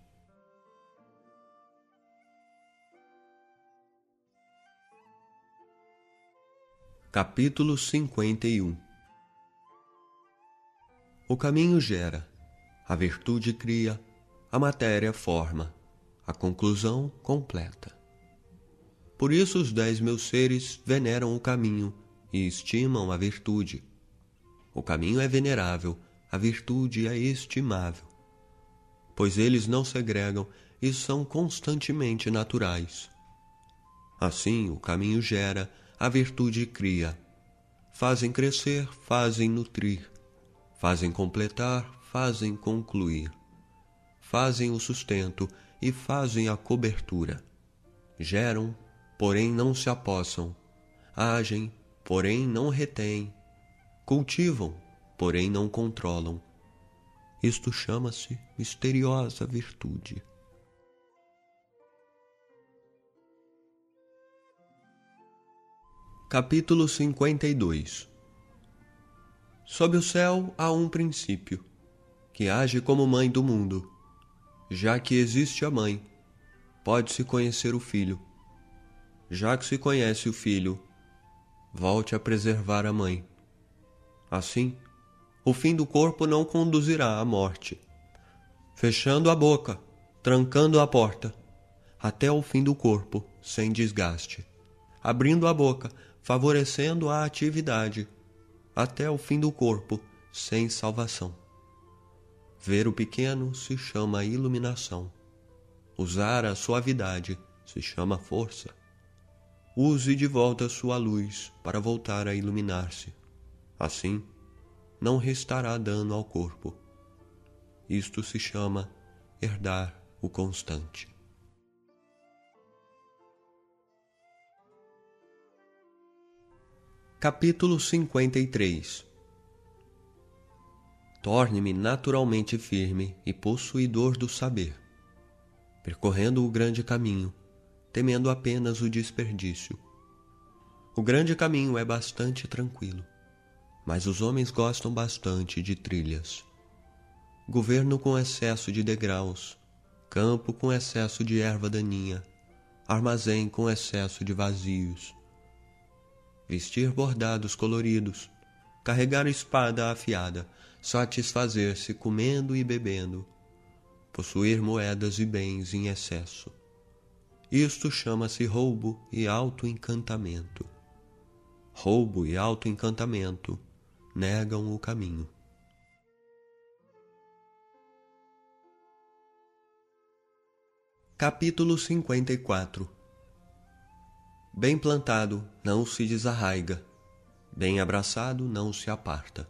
Capítulo 51 O caminho gera, a virtude cria, a matéria forma, a conclusão completa. Por isso os dez meus seres veneram o caminho e estimam a virtude. O caminho é venerável, a virtude é estimável, pois eles não segregam e são constantemente naturais. Assim, o caminho gera, a virtude cria. Fazem crescer, fazem nutrir, fazem completar, fazem concluir, fazem o sustento e fazem a cobertura. Geram, porém não se apossam, agem, porém não retêm, cultivam, porém não controlam. Isto chama-se misteriosa virtude. Capítulo 52 Sob o céu há um princípio, que age como mãe do mundo. Já que existe a mãe, pode-se conhecer o filho. Já que se conhece o filho, volte a preservar a mãe. Assim, o fim do corpo não conduzirá à morte. Fechando a boca, trancando a porta, até o fim do corpo, sem desgaste. Abrindo a boca, favorecendo a atividade até o fim do corpo, sem salvação. Ver o pequeno se chama iluminação. Usar a suavidade se chama força. Use de volta sua luz para voltar a iluminar-se. Assim, não restará dano ao corpo. Isto se chama herdar o constante. Capítulo 53 torne-me naturalmente firme e possuidor do saber, percorrendo o grande caminho, temendo apenas o desperdício. O grande caminho é bastante tranquilo, mas os homens gostam bastante de trilhas. Governo com excesso de degraus, campo com excesso de erva daninha, armazém com excesso de vazios. Vestir bordados coloridos, carregar espada afiada, satisfazer-se comendo e bebendo, possuir moedas e bens em excesso. Isto chama-se roubo e autoencantamento. Roubo e autoencantamento negam o caminho. Capítulo 54 Bem plantado não se desarraiga, bem abraçado não se aparta.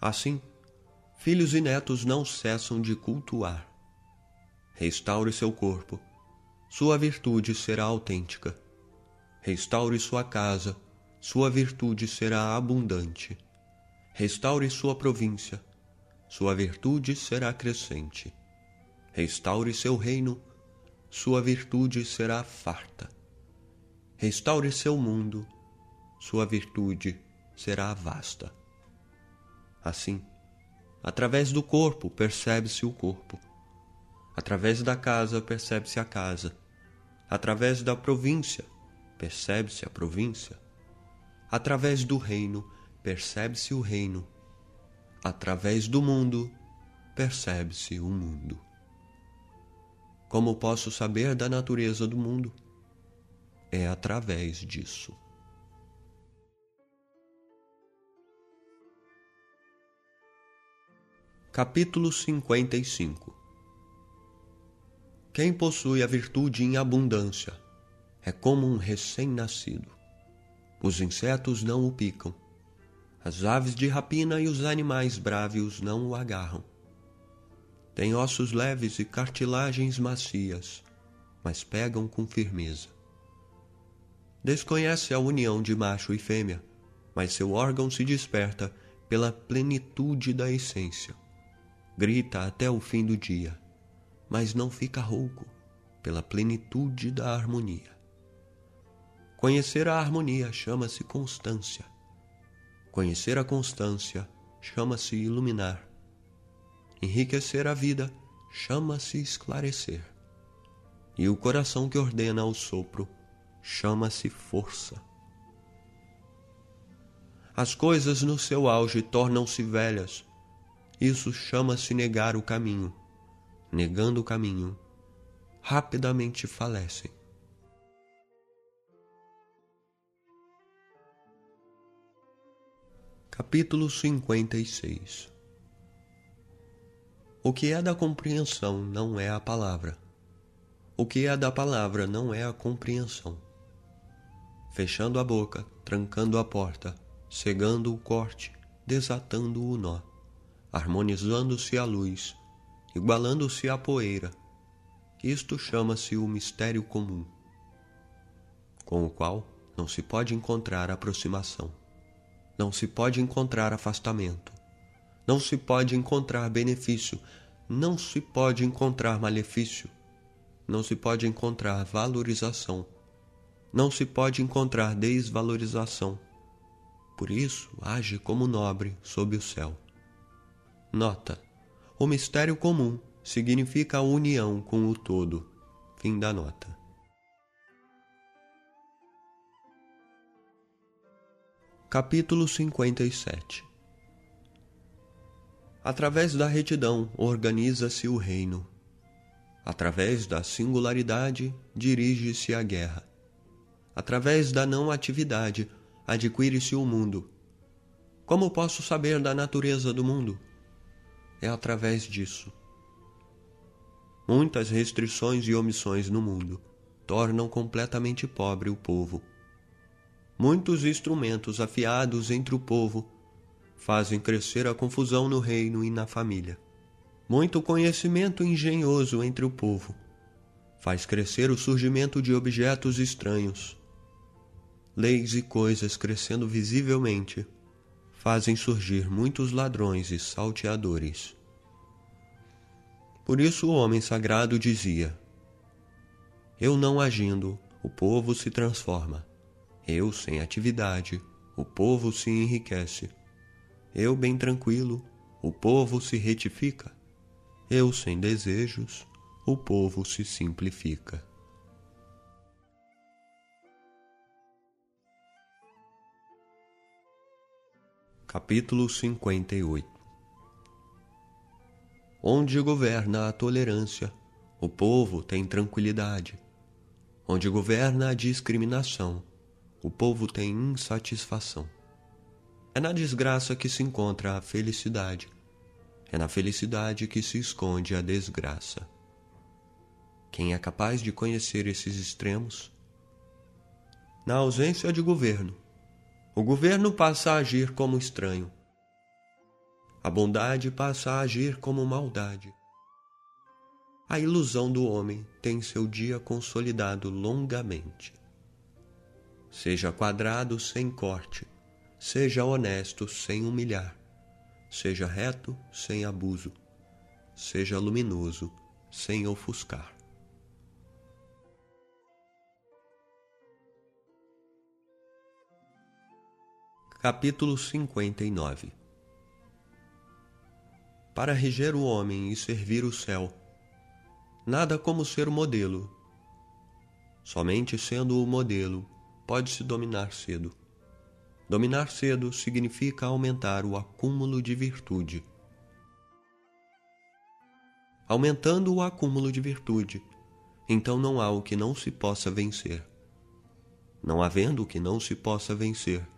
Assim, filhos e netos não cessam de cultuar. Restaure seu corpo, sua virtude será autêntica. Restaure sua casa, sua virtude será abundante. Restaure sua província, sua virtude será crescente. Restaure seu reino, sua virtude será farta. Restaure seu mundo, sua virtude será vasta. Assim, através do corpo percebe-se o corpo, através da casa percebe-se a casa, através da província percebe-se a província, através do reino percebe-se o reino, através do mundo percebe-se o mundo. Como posso saber da natureza do mundo? É através disso. Capítulo 55 Quem possui a virtude em abundância é como um recém-nascido. Os insetos não o picam, as aves de rapina e os animais brávios não o agarram. Tem ossos leves e cartilagens macias, mas pegam com firmeza. Desconhece a união de macho e fêmea, mas seu órgão se desperta pela plenitude da essência grita até o fim do dia, mas não fica rouco pela plenitude da harmonia. Conhecer a harmonia chama-se constância. Conhecer a constância chama-se iluminar. Enriquecer a vida chama-se esclarecer. E o coração que ordena o sopro chama-se força. As coisas no seu auge tornam-se velhas isso chama-se negar o caminho. Negando o caminho, rapidamente falecem. Capítulo 56 O que é da compreensão não é a palavra. O que é da palavra não é a compreensão. Fechando a boca, trancando a porta, cegando o corte, desatando o nó harmonizando-se a luz, igualando-se à poeira. Isto chama-se o mistério comum, com o qual não se pode encontrar aproximação, não se pode encontrar afastamento, não se pode encontrar benefício, não se pode encontrar malefício, não se pode encontrar valorização, não se pode encontrar desvalorização. Por isso, age como nobre sob o céu. Nota: o mistério comum significa a união com o todo. Fim da nota. Capítulo 57 Através da retidão organiza-se o reino. Através da singularidade dirige-se a guerra. Através da não atividade adquire-se o mundo. Como posso saber da natureza do mundo? é através disso. Muitas restrições e omissões no mundo tornam completamente pobre o povo. Muitos instrumentos afiados entre o povo fazem crescer a confusão no reino e na família. Muito conhecimento engenhoso entre o povo faz crescer o surgimento de objetos estranhos. Leis e coisas crescendo visivelmente fazem surgir muitos ladrões e salteadores. Por isso o homem sagrado dizia: Eu não agindo, o povo se transforma. Eu sem atividade, o povo se enriquece. Eu bem tranquilo, o povo se retifica. Eu sem desejos, o povo se simplifica. Capítulo 58 Onde governa a tolerância, o povo tem tranquilidade. Onde governa a discriminação, o povo tem insatisfação. É na desgraça que se encontra a felicidade. É na felicidade que se esconde a desgraça. Quem é capaz de conhecer esses extremos? Na ausência de governo, o governo passa a agir como estranho. A bondade passa a agir como maldade. A ilusão do homem tem seu dia consolidado longamente. Seja quadrado sem corte, seja honesto sem humilhar, seja reto sem abuso, seja luminoso sem ofuscar. Capítulo 59 Para reger o homem e servir o céu, nada como ser o modelo. Somente sendo o modelo pode-se dominar cedo. Dominar cedo significa aumentar o acúmulo de virtude. Aumentando o acúmulo de virtude, então não há o que não se possa vencer. Não havendo o que não se possa vencer,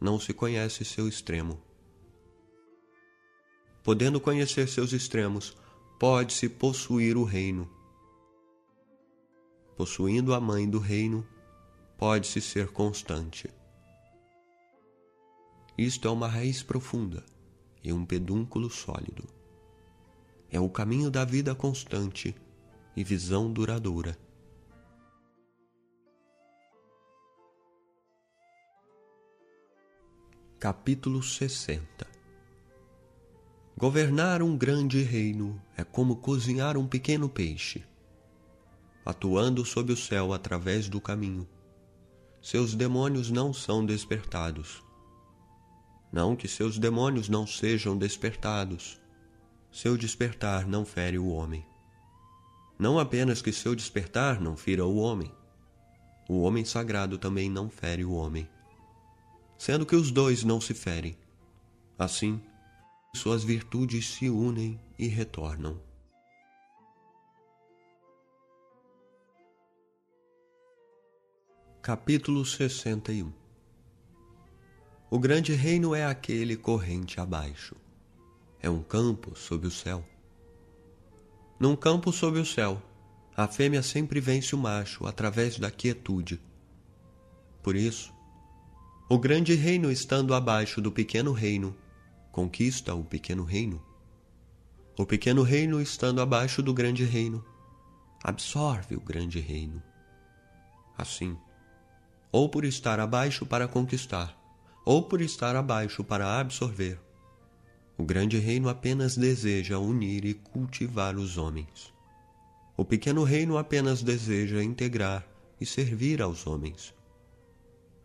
não se conhece seu extremo. Podendo conhecer seus extremos, pode-se possuir o reino. Possuindo a mãe do reino, pode-se ser constante. Isto é uma raiz profunda e um pedúnculo sólido. É o caminho da vida constante e visão duradoura. Capítulo 60 Governar um grande reino é como cozinhar um pequeno peixe, atuando sob o céu através do caminho. Seus demônios não são despertados. Não que seus demônios não sejam despertados. Seu despertar não fere o homem. Não apenas que seu despertar não fira o homem, o homem sagrado também não fere o homem sendo que os dois não se ferem. Assim, suas virtudes se unem e retornam. Capítulo 61 O grande reino é aquele corrente abaixo. É um campo sob o céu. Num campo sob o céu, a fêmea sempre vence o macho através da quietude. Por isso, o grande reino estando abaixo do pequeno reino, conquista o pequeno reino. O pequeno reino estando abaixo do grande reino, absorve o grande reino. Assim, ou por estar abaixo para conquistar, ou por estar abaixo para absorver, o grande reino apenas deseja unir e cultivar os homens. O pequeno reino apenas deseja integrar e servir aos homens.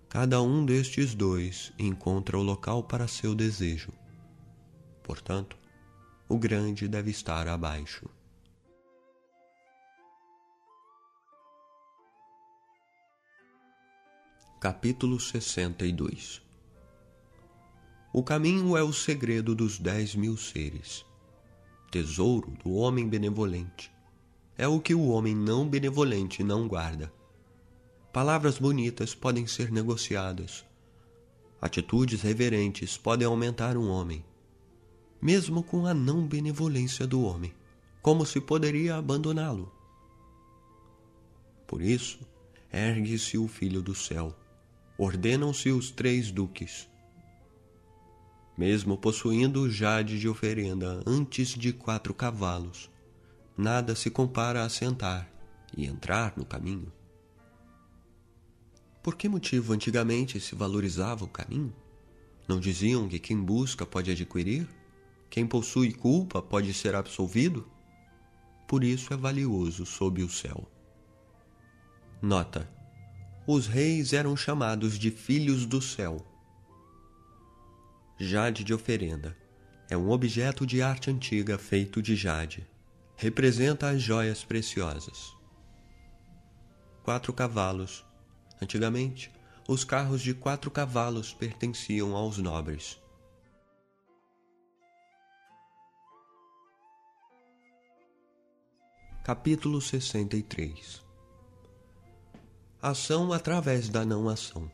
Cada um destes dois encontra o local para seu desejo. Portanto, o grande deve estar abaixo. Capítulo 62 O caminho é o segredo dos dez mil seres. Tesouro do homem benevolente. É o que o homem não benevolente não guarda Palavras bonitas podem ser negociadas. Atitudes reverentes podem aumentar um homem, mesmo com a não benevolência do homem. Como se poderia abandoná-lo? Por isso, ergue-se o Filho do céu, ordenam-se os três duques. Mesmo possuindo o jade de oferenda antes de quatro cavalos, nada se compara a sentar e entrar no caminho. Por que motivo antigamente se valorizava o caminho? Não diziam que quem busca pode adquirir? Quem possui culpa pode ser absolvido? Por isso é valioso sob o céu. Nota: Os reis eram chamados de filhos do céu. Jade de oferenda é um objeto de arte antiga feito de jade. Representa as joias preciosas. Quatro cavalos. Antigamente, os carros de quatro cavalos pertenciam aos nobres. Capítulo 63 Ação através da não ação.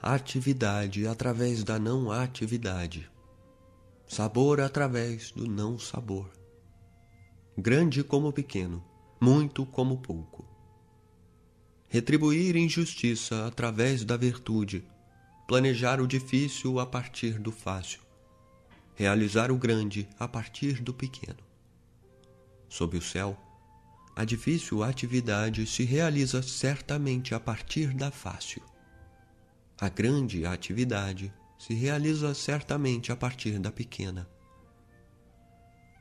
Atividade através da não atividade. Sabor através do não sabor. Grande como pequeno, muito como pouco. Retribuir injustiça através da virtude. Planejar o difícil a partir do fácil. Realizar o grande a partir do pequeno. Sob o céu, a difícil atividade se realiza certamente a partir da fácil. A grande atividade se realiza certamente a partir da pequena.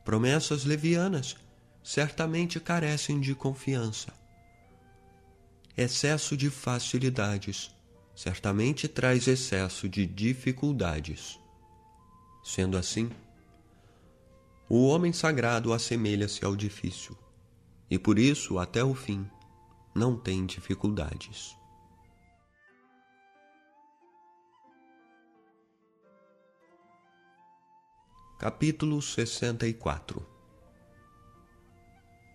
Promessas levianas certamente carecem de confiança. Excesso de facilidades certamente traz excesso de dificuldades. Sendo assim, o homem sagrado assemelha-se ao difícil e por isso, até o fim, não tem dificuldades. Capítulo 64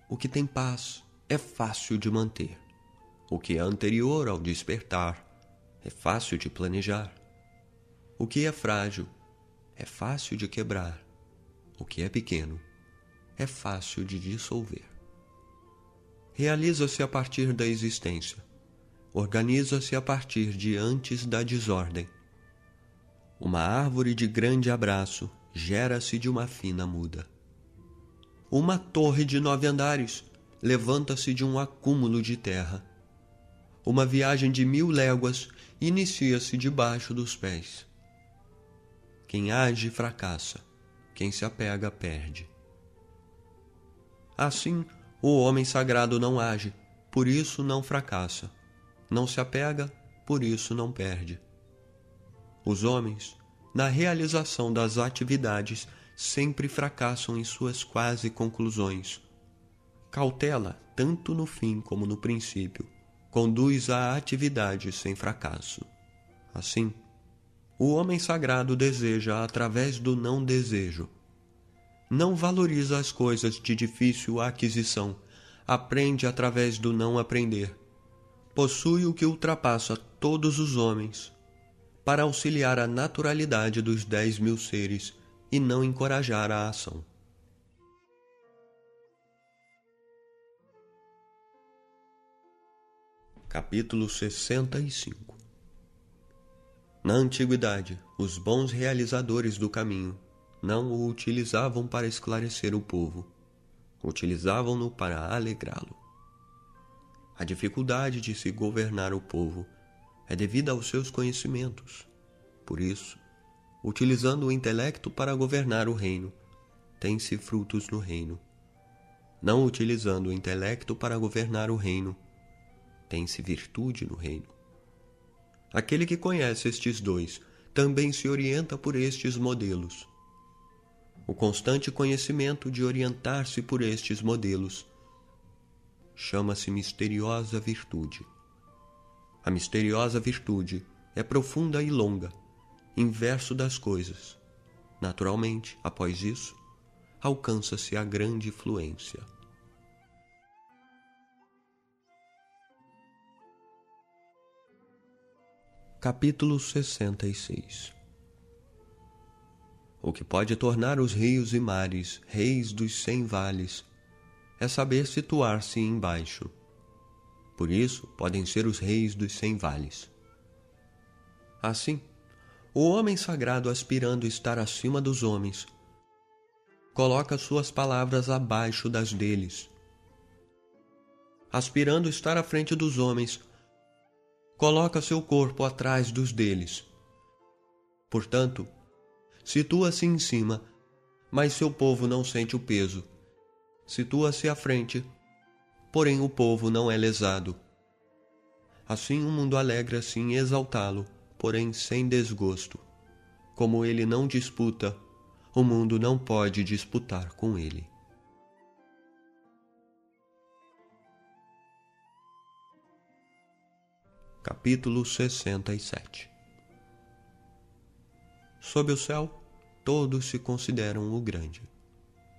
O que tem paz é fácil de manter. O que é anterior ao despertar é fácil de planejar. O que é frágil é fácil de quebrar. O que é pequeno é fácil de dissolver realiza-se a partir da existência, organiza-se a partir de antes da desordem. Uma árvore de grande abraço gera-se de uma fina muda. Uma torre de nove andares levanta-se de um acúmulo de terra. Uma viagem de mil léguas inicia-se debaixo dos pés. Quem age fracassa, quem se apega perde. Assim, o homem sagrado não age, por isso não fracassa. Não se apega, por isso não perde. Os homens, na realização das atividades, sempre fracassam em suas quase conclusões. Cautela, tanto no fim como no princípio, conduz à atividade sem fracasso. Assim, o homem sagrado deseja através do não desejo não valoriza as coisas de difícil aquisição, aprende através do não aprender. Possui o que ultrapassa todos os homens, para auxiliar a naturalidade dos dez mil seres e não encorajar a ação. Capítulo 65 Na antiguidade, os bons realizadores do caminho não o utilizavam para esclarecer o povo, utilizavam-no para alegrá-lo. A dificuldade de se governar o povo é devida aos seus conhecimentos. Por isso, utilizando o intelecto para governar o reino, tem-se frutos no reino. Não utilizando o intelecto para governar o reino, tem-se virtude no reino. Aquele que conhece estes dois também se orienta por estes modelos o constante conhecimento de orientar-se por estes modelos. Chama-se misteriosa virtude. A misteriosa virtude é profunda e longa, inverso das coisas. Naturalmente, após isso, alcança-se a grande fluência. Capítulo 66 o que pode tornar os rios e mares reis dos cem vales é saber situar-se embaixo. Por isso podem ser os reis dos cem vales. Assim, o homem sagrado aspirando estar acima dos homens, coloca suas palavras abaixo das deles. Aspirando estar à frente dos homens, coloca seu corpo atrás dos deles Portanto, situa-se em cima, mas seu povo não sente o peso. Situa-se à frente, porém o povo não é lesado. Assim o mundo alegra-se em exaltá-lo, porém sem desgosto. Como ele não disputa, o mundo não pode disputar com ele. Capítulo 67 Sob o céu, todos se consideram o grande.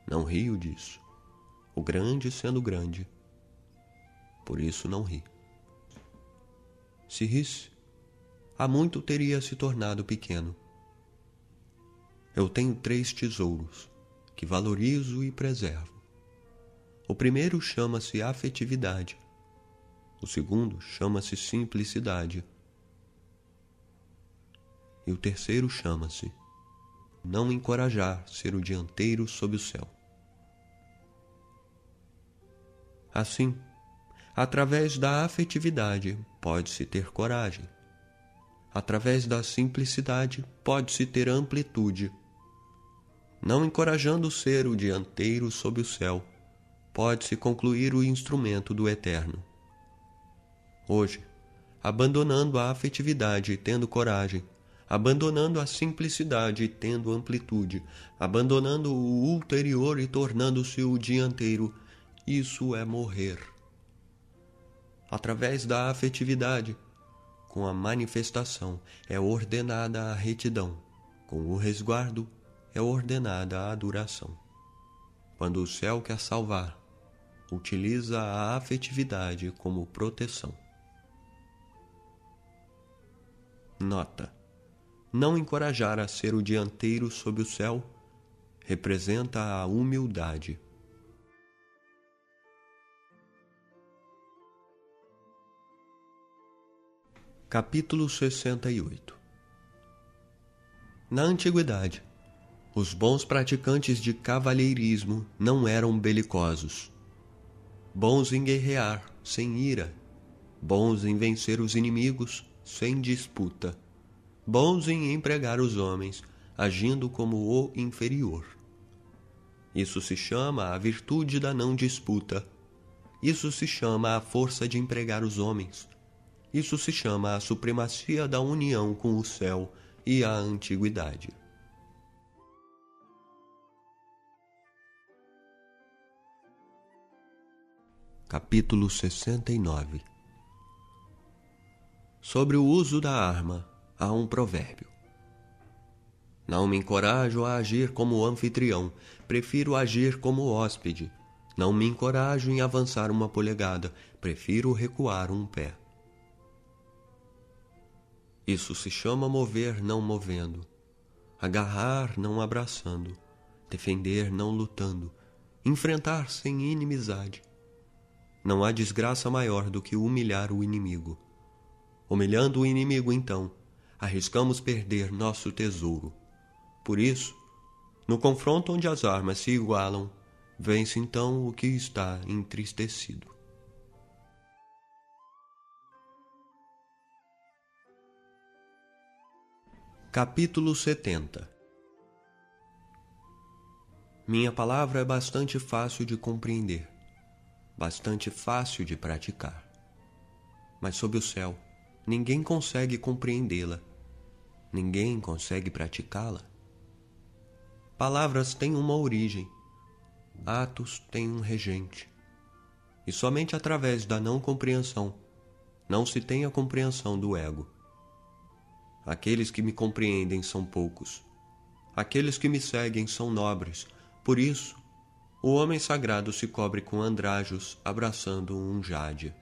Não rio disso. O grande sendo grande. Por isso não ri. Se risse, há muito teria se tornado pequeno. Eu tenho três tesouros que valorizo e preservo. O primeiro chama-se afetividade. O segundo chama-se simplicidade. E o terceiro chama-se não encorajar ser o dianteiro sob o céu. Assim, Através da afetividade pode-se ter coragem. Através da simplicidade pode-se ter amplitude. Não encorajando ser o dianteiro sob o céu, pode-se concluir o instrumento do eterno. Hoje, abandonando a afetividade e tendo coragem, abandonando a simplicidade e tendo amplitude, abandonando o ulterior e tornando-se o dianteiro, isso é morrer através da afetividade. Com a manifestação é ordenada a retidão, com o resguardo é ordenada a adoração. Quando o céu quer salvar, utiliza a afetividade como proteção. Nota: Não encorajar a ser o dianteiro sob o céu representa a humildade. Capítulo 68 Na antiguidade, os bons praticantes de cavalheirismo não eram belicosos. Bons em guerrear, sem ira. Bons em vencer os inimigos, sem disputa. Bons em empregar os homens, agindo como o inferior. Isso se chama a virtude da não disputa. Isso se chama a força de empregar os homens isso se chama a supremacia da união com o céu e a antiguidade. Capítulo 69 Sobre o uso da arma, há um provérbio. Não me encorajo a agir como anfitrião, prefiro agir como hóspede. Não me encorajo em avançar uma polegada, prefiro recuar um pé. Isso se chama mover não movendo, agarrar não abraçando, defender não lutando, enfrentar sem inimizade. Não há desgraça maior do que humilhar o inimigo. Humilhando o inimigo, então, arriscamos perder nosso tesouro. Por isso, no confronto onde as armas se igualam, vence então o que está entristecido. Capítulo 70 Minha palavra é bastante fácil de compreender, bastante fácil de praticar. Mas sob o céu, ninguém consegue compreendê-la, ninguém consegue praticá-la. Palavras têm uma origem, atos têm um regente, e somente através da não compreensão não se tem a compreensão do ego. Aqueles que me compreendem são poucos. Aqueles que me seguem são nobres. Por isso, o homem sagrado se cobre com andrajos, abraçando um jade.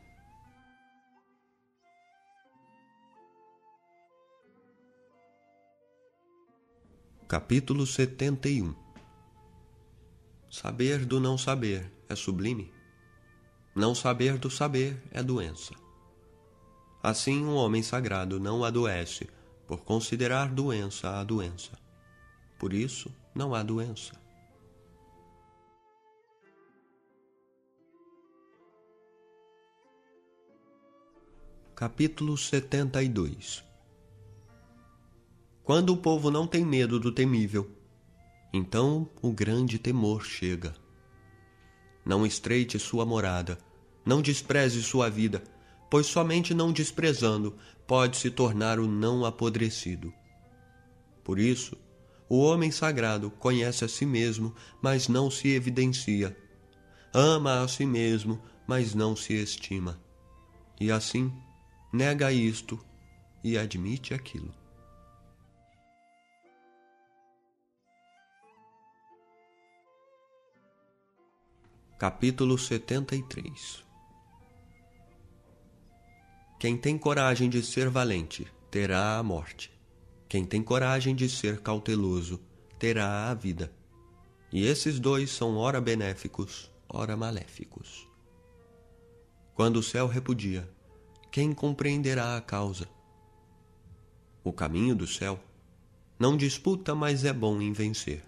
Capítulo 71 Saber do não saber é sublime. Não saber do saber é doença. Assim, um homem sagrado não adoece por considerar doença a doença. Por isso, não há doença. Capítulo 72 Quando o povo não tem medo do temível, então o grande temor chega. Não estreite sua morada, não despreze sua vida, pois somente não desprezando pode se tornar o não apodrecido. Por isso, o homem sagrado conhece a si mesmo, mas não se evidencia. Ama a si mesmo, mas não se estima. E assim, nega isto e admite aquilo. Capítulo 73 Quem tem coragem de ser valente terá a morte. Quem tem coragem de ser cauteloso terá a vida. E esses dois são ora benéficos, ora maléficos. Quando o céu repudia, quem compreenderá a causa? O caminho do céu não disputa, mas é bom em vencer.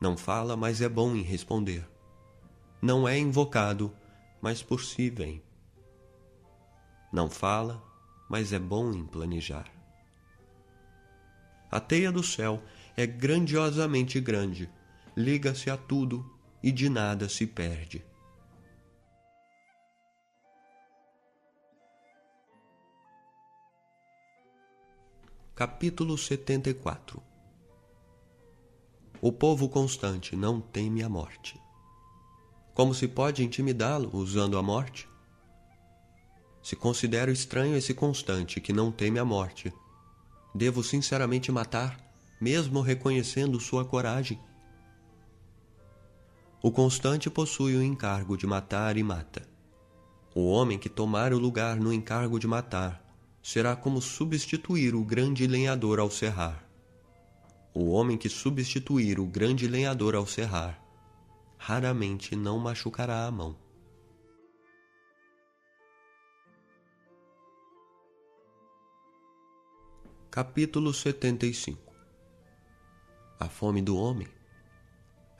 Não fala, mas é bom em responder não é invocado, mas por si vem. Não fala, mas é bom em planejar. A teia do céu é grandiosamente grande, liga-se a tudo e de nada se perde. Capítulo 74 O povo constante não teme a morte. Como se pode intimidá-lo usando a morte? Se considero estranho esse constante que não teme a morte, devo sinceramente matar, mesmo reconhecendo sua coragem? O constante possui o encargo de matar e mata. O homem que tomar o lugar no encargo de matar será como substituir o grande lenhador ao serrar. O homem que substituir o grande lenhador ao serrar raramente não machucará a mão. Capítulo 75 A fome do homem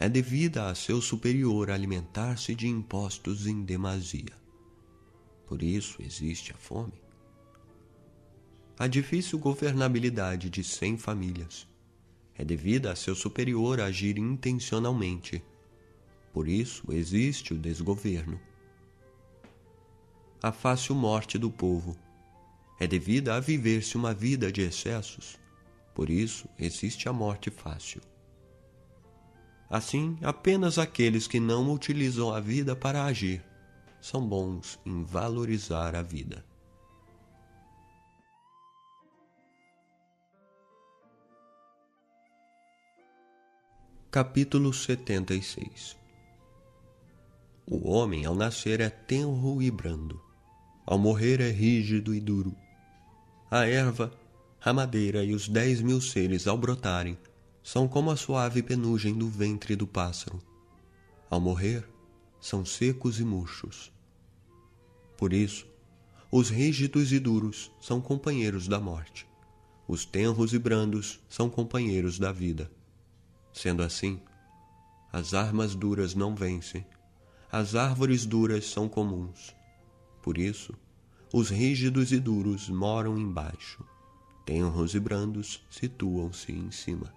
é devida a seu superior alimentar-se de impostos em demasia. Por isso existe a fome. A difícil governabilidade de cem famílias é devida a seu superior agir intencionalmente por isso existe o desgoverno. A fácil morte do povo é devida a viver-se uma vida de excessos. Por isso existe a morte fácil. Assim, apenas aqueles que não utilizam a vida para agir são bons em valorizar a vida. Capítulo 76 o homem, ao nascer, é tenro e brando, ao morrer, é rígido e duro. A erva, a madeira e os dez mil seres, ao brotarem, são como a suave penugem do ventre do pássaro. Ao morrer, são secos e murchos. Por isso, os rígidos e duros são companheiros da morte, os tenros e brandos são companheiros da vida. Sendo assim, as armas duras não vencem, as árvores duras são comuns. Por isso, os rígidos e duros moram embaixo, tenros e brandos situam-se em cima.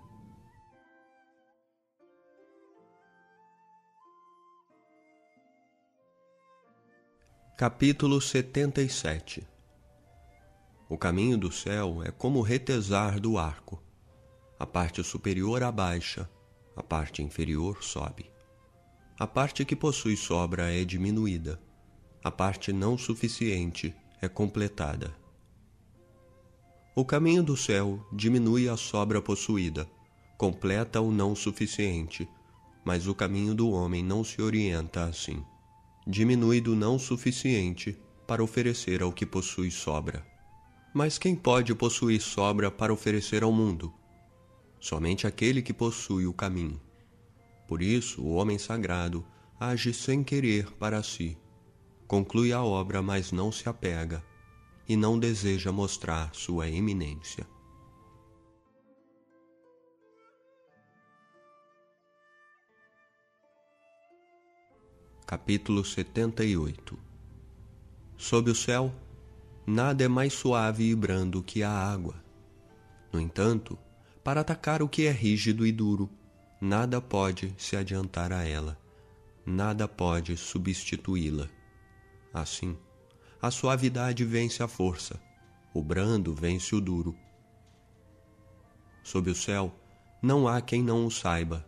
Capítulo 77 O caminho do céu é como retesar do arco. A parte superior abaixa, a parte inferior sobe. A parte que possui sobra é diminuída, a parte não suficiente é completada. O caminho do céu diminui a sobra possuída, completa o não suficiente, mas o caminho do homem não se orienta assim. Diminui do não suficiente para oferecer ao que possui sobra. Mas quem pode possuir sobra para oferecer ao mundo? Somente aquele que possui o caminho. Por isso, o homem sagrado age sem querer para si, conclui a obra, mas não se apega, e não deseja mostrar sua eminência. Capítulo 78 Sob o céu, nada é mais suave e brando que a água. No entanto, para atacar o que é rígido e duro, nada pode se adiantar a ela, nada pode substituí-la. Assim, a suavidade vence a força, o brando vence o duro. Sob o céu, não há quem não o saiba,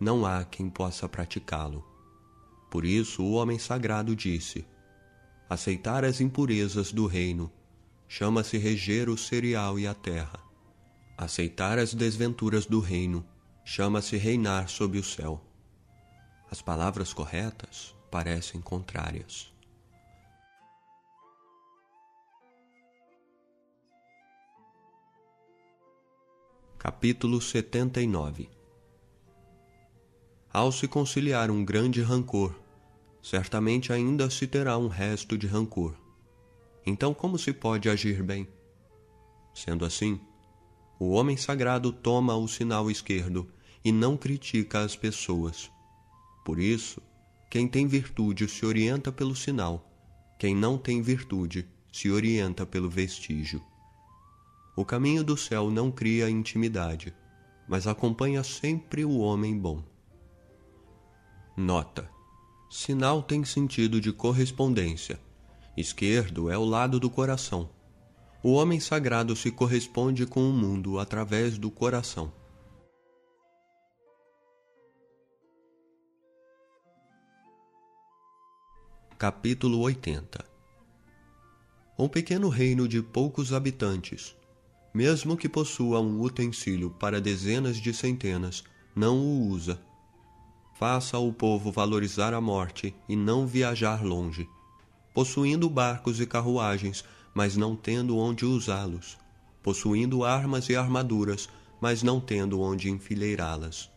não há quem possa praticá-lo. Por isso o homem sagrado disse: Aceitar as impurezas do reino chama-se reger o cereal e a terra. Aceitar as desventuras do reino chama-se reinar sob o céu. As palavras corretas parecem contrárias. Capítulo 79 Ao se conciliar um grande rancor, certamente ainda se terá um resto de rancor. Então, como se pode agir bem? Sendo assim, o homem sagrado toma o sinal esquerdo e não critica as pessoas. Por isso, quem tem virtude se orienta pelo sinal, quem não tem virtude se orienta pelo vestígio. O caminho do céu não cria intimidade, mas acompanha sempre o homem bom. Nota: Sinal tem sentido de correspondência. Esquerdo é o lado do coração. O homem sagrado se corresponde com o mundo através do coração. Capítulo 80 Um pequeno reino de poucos habitantes mesmo que possua um utensílio para dezenas de centenas, não o usa. Faça o povo valorizar a morte e não viajar longe, possuindo barcos e carruagens, mas não tendo onde usá-los, possuindo armas e armaduras, mas não tendo onde enfileirá-las.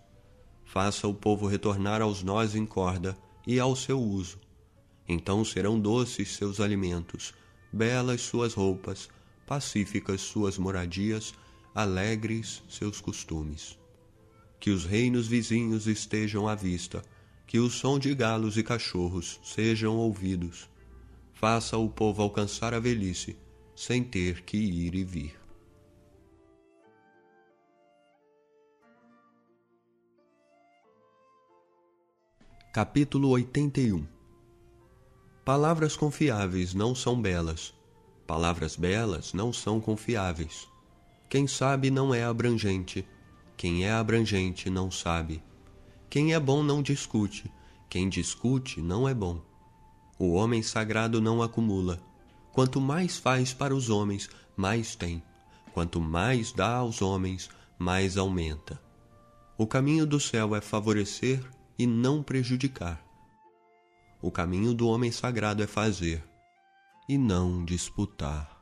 Faça o povo retornar aos nós em corda e ao seu uso. Então serão doces seus alimentos, belas suas roupas, pacíficas suas moradias, alegres seus costumes. Que os reinos vizinhos estejam à vista, que o som de galos e cachorros sejam ouvidos. Faça o povo alcançar a velhice, sem ter que ir e vir. Capítulo 81 Palavras confiáveis não são belas, Palavras belas não são confiáveis. Quem sabe não é abrangente. Quem é abrangente não sabe. Quem é bom não discute. Quem discute não é bom. O homem sagrado não acumula. Quanto mais faz para os homens, mais tem. Quanto mais dá aos homens, mais aumenta. O caminho do céu é favorecer e não prejudicar. O caminho do homem sagrado é fazer, e não disputar.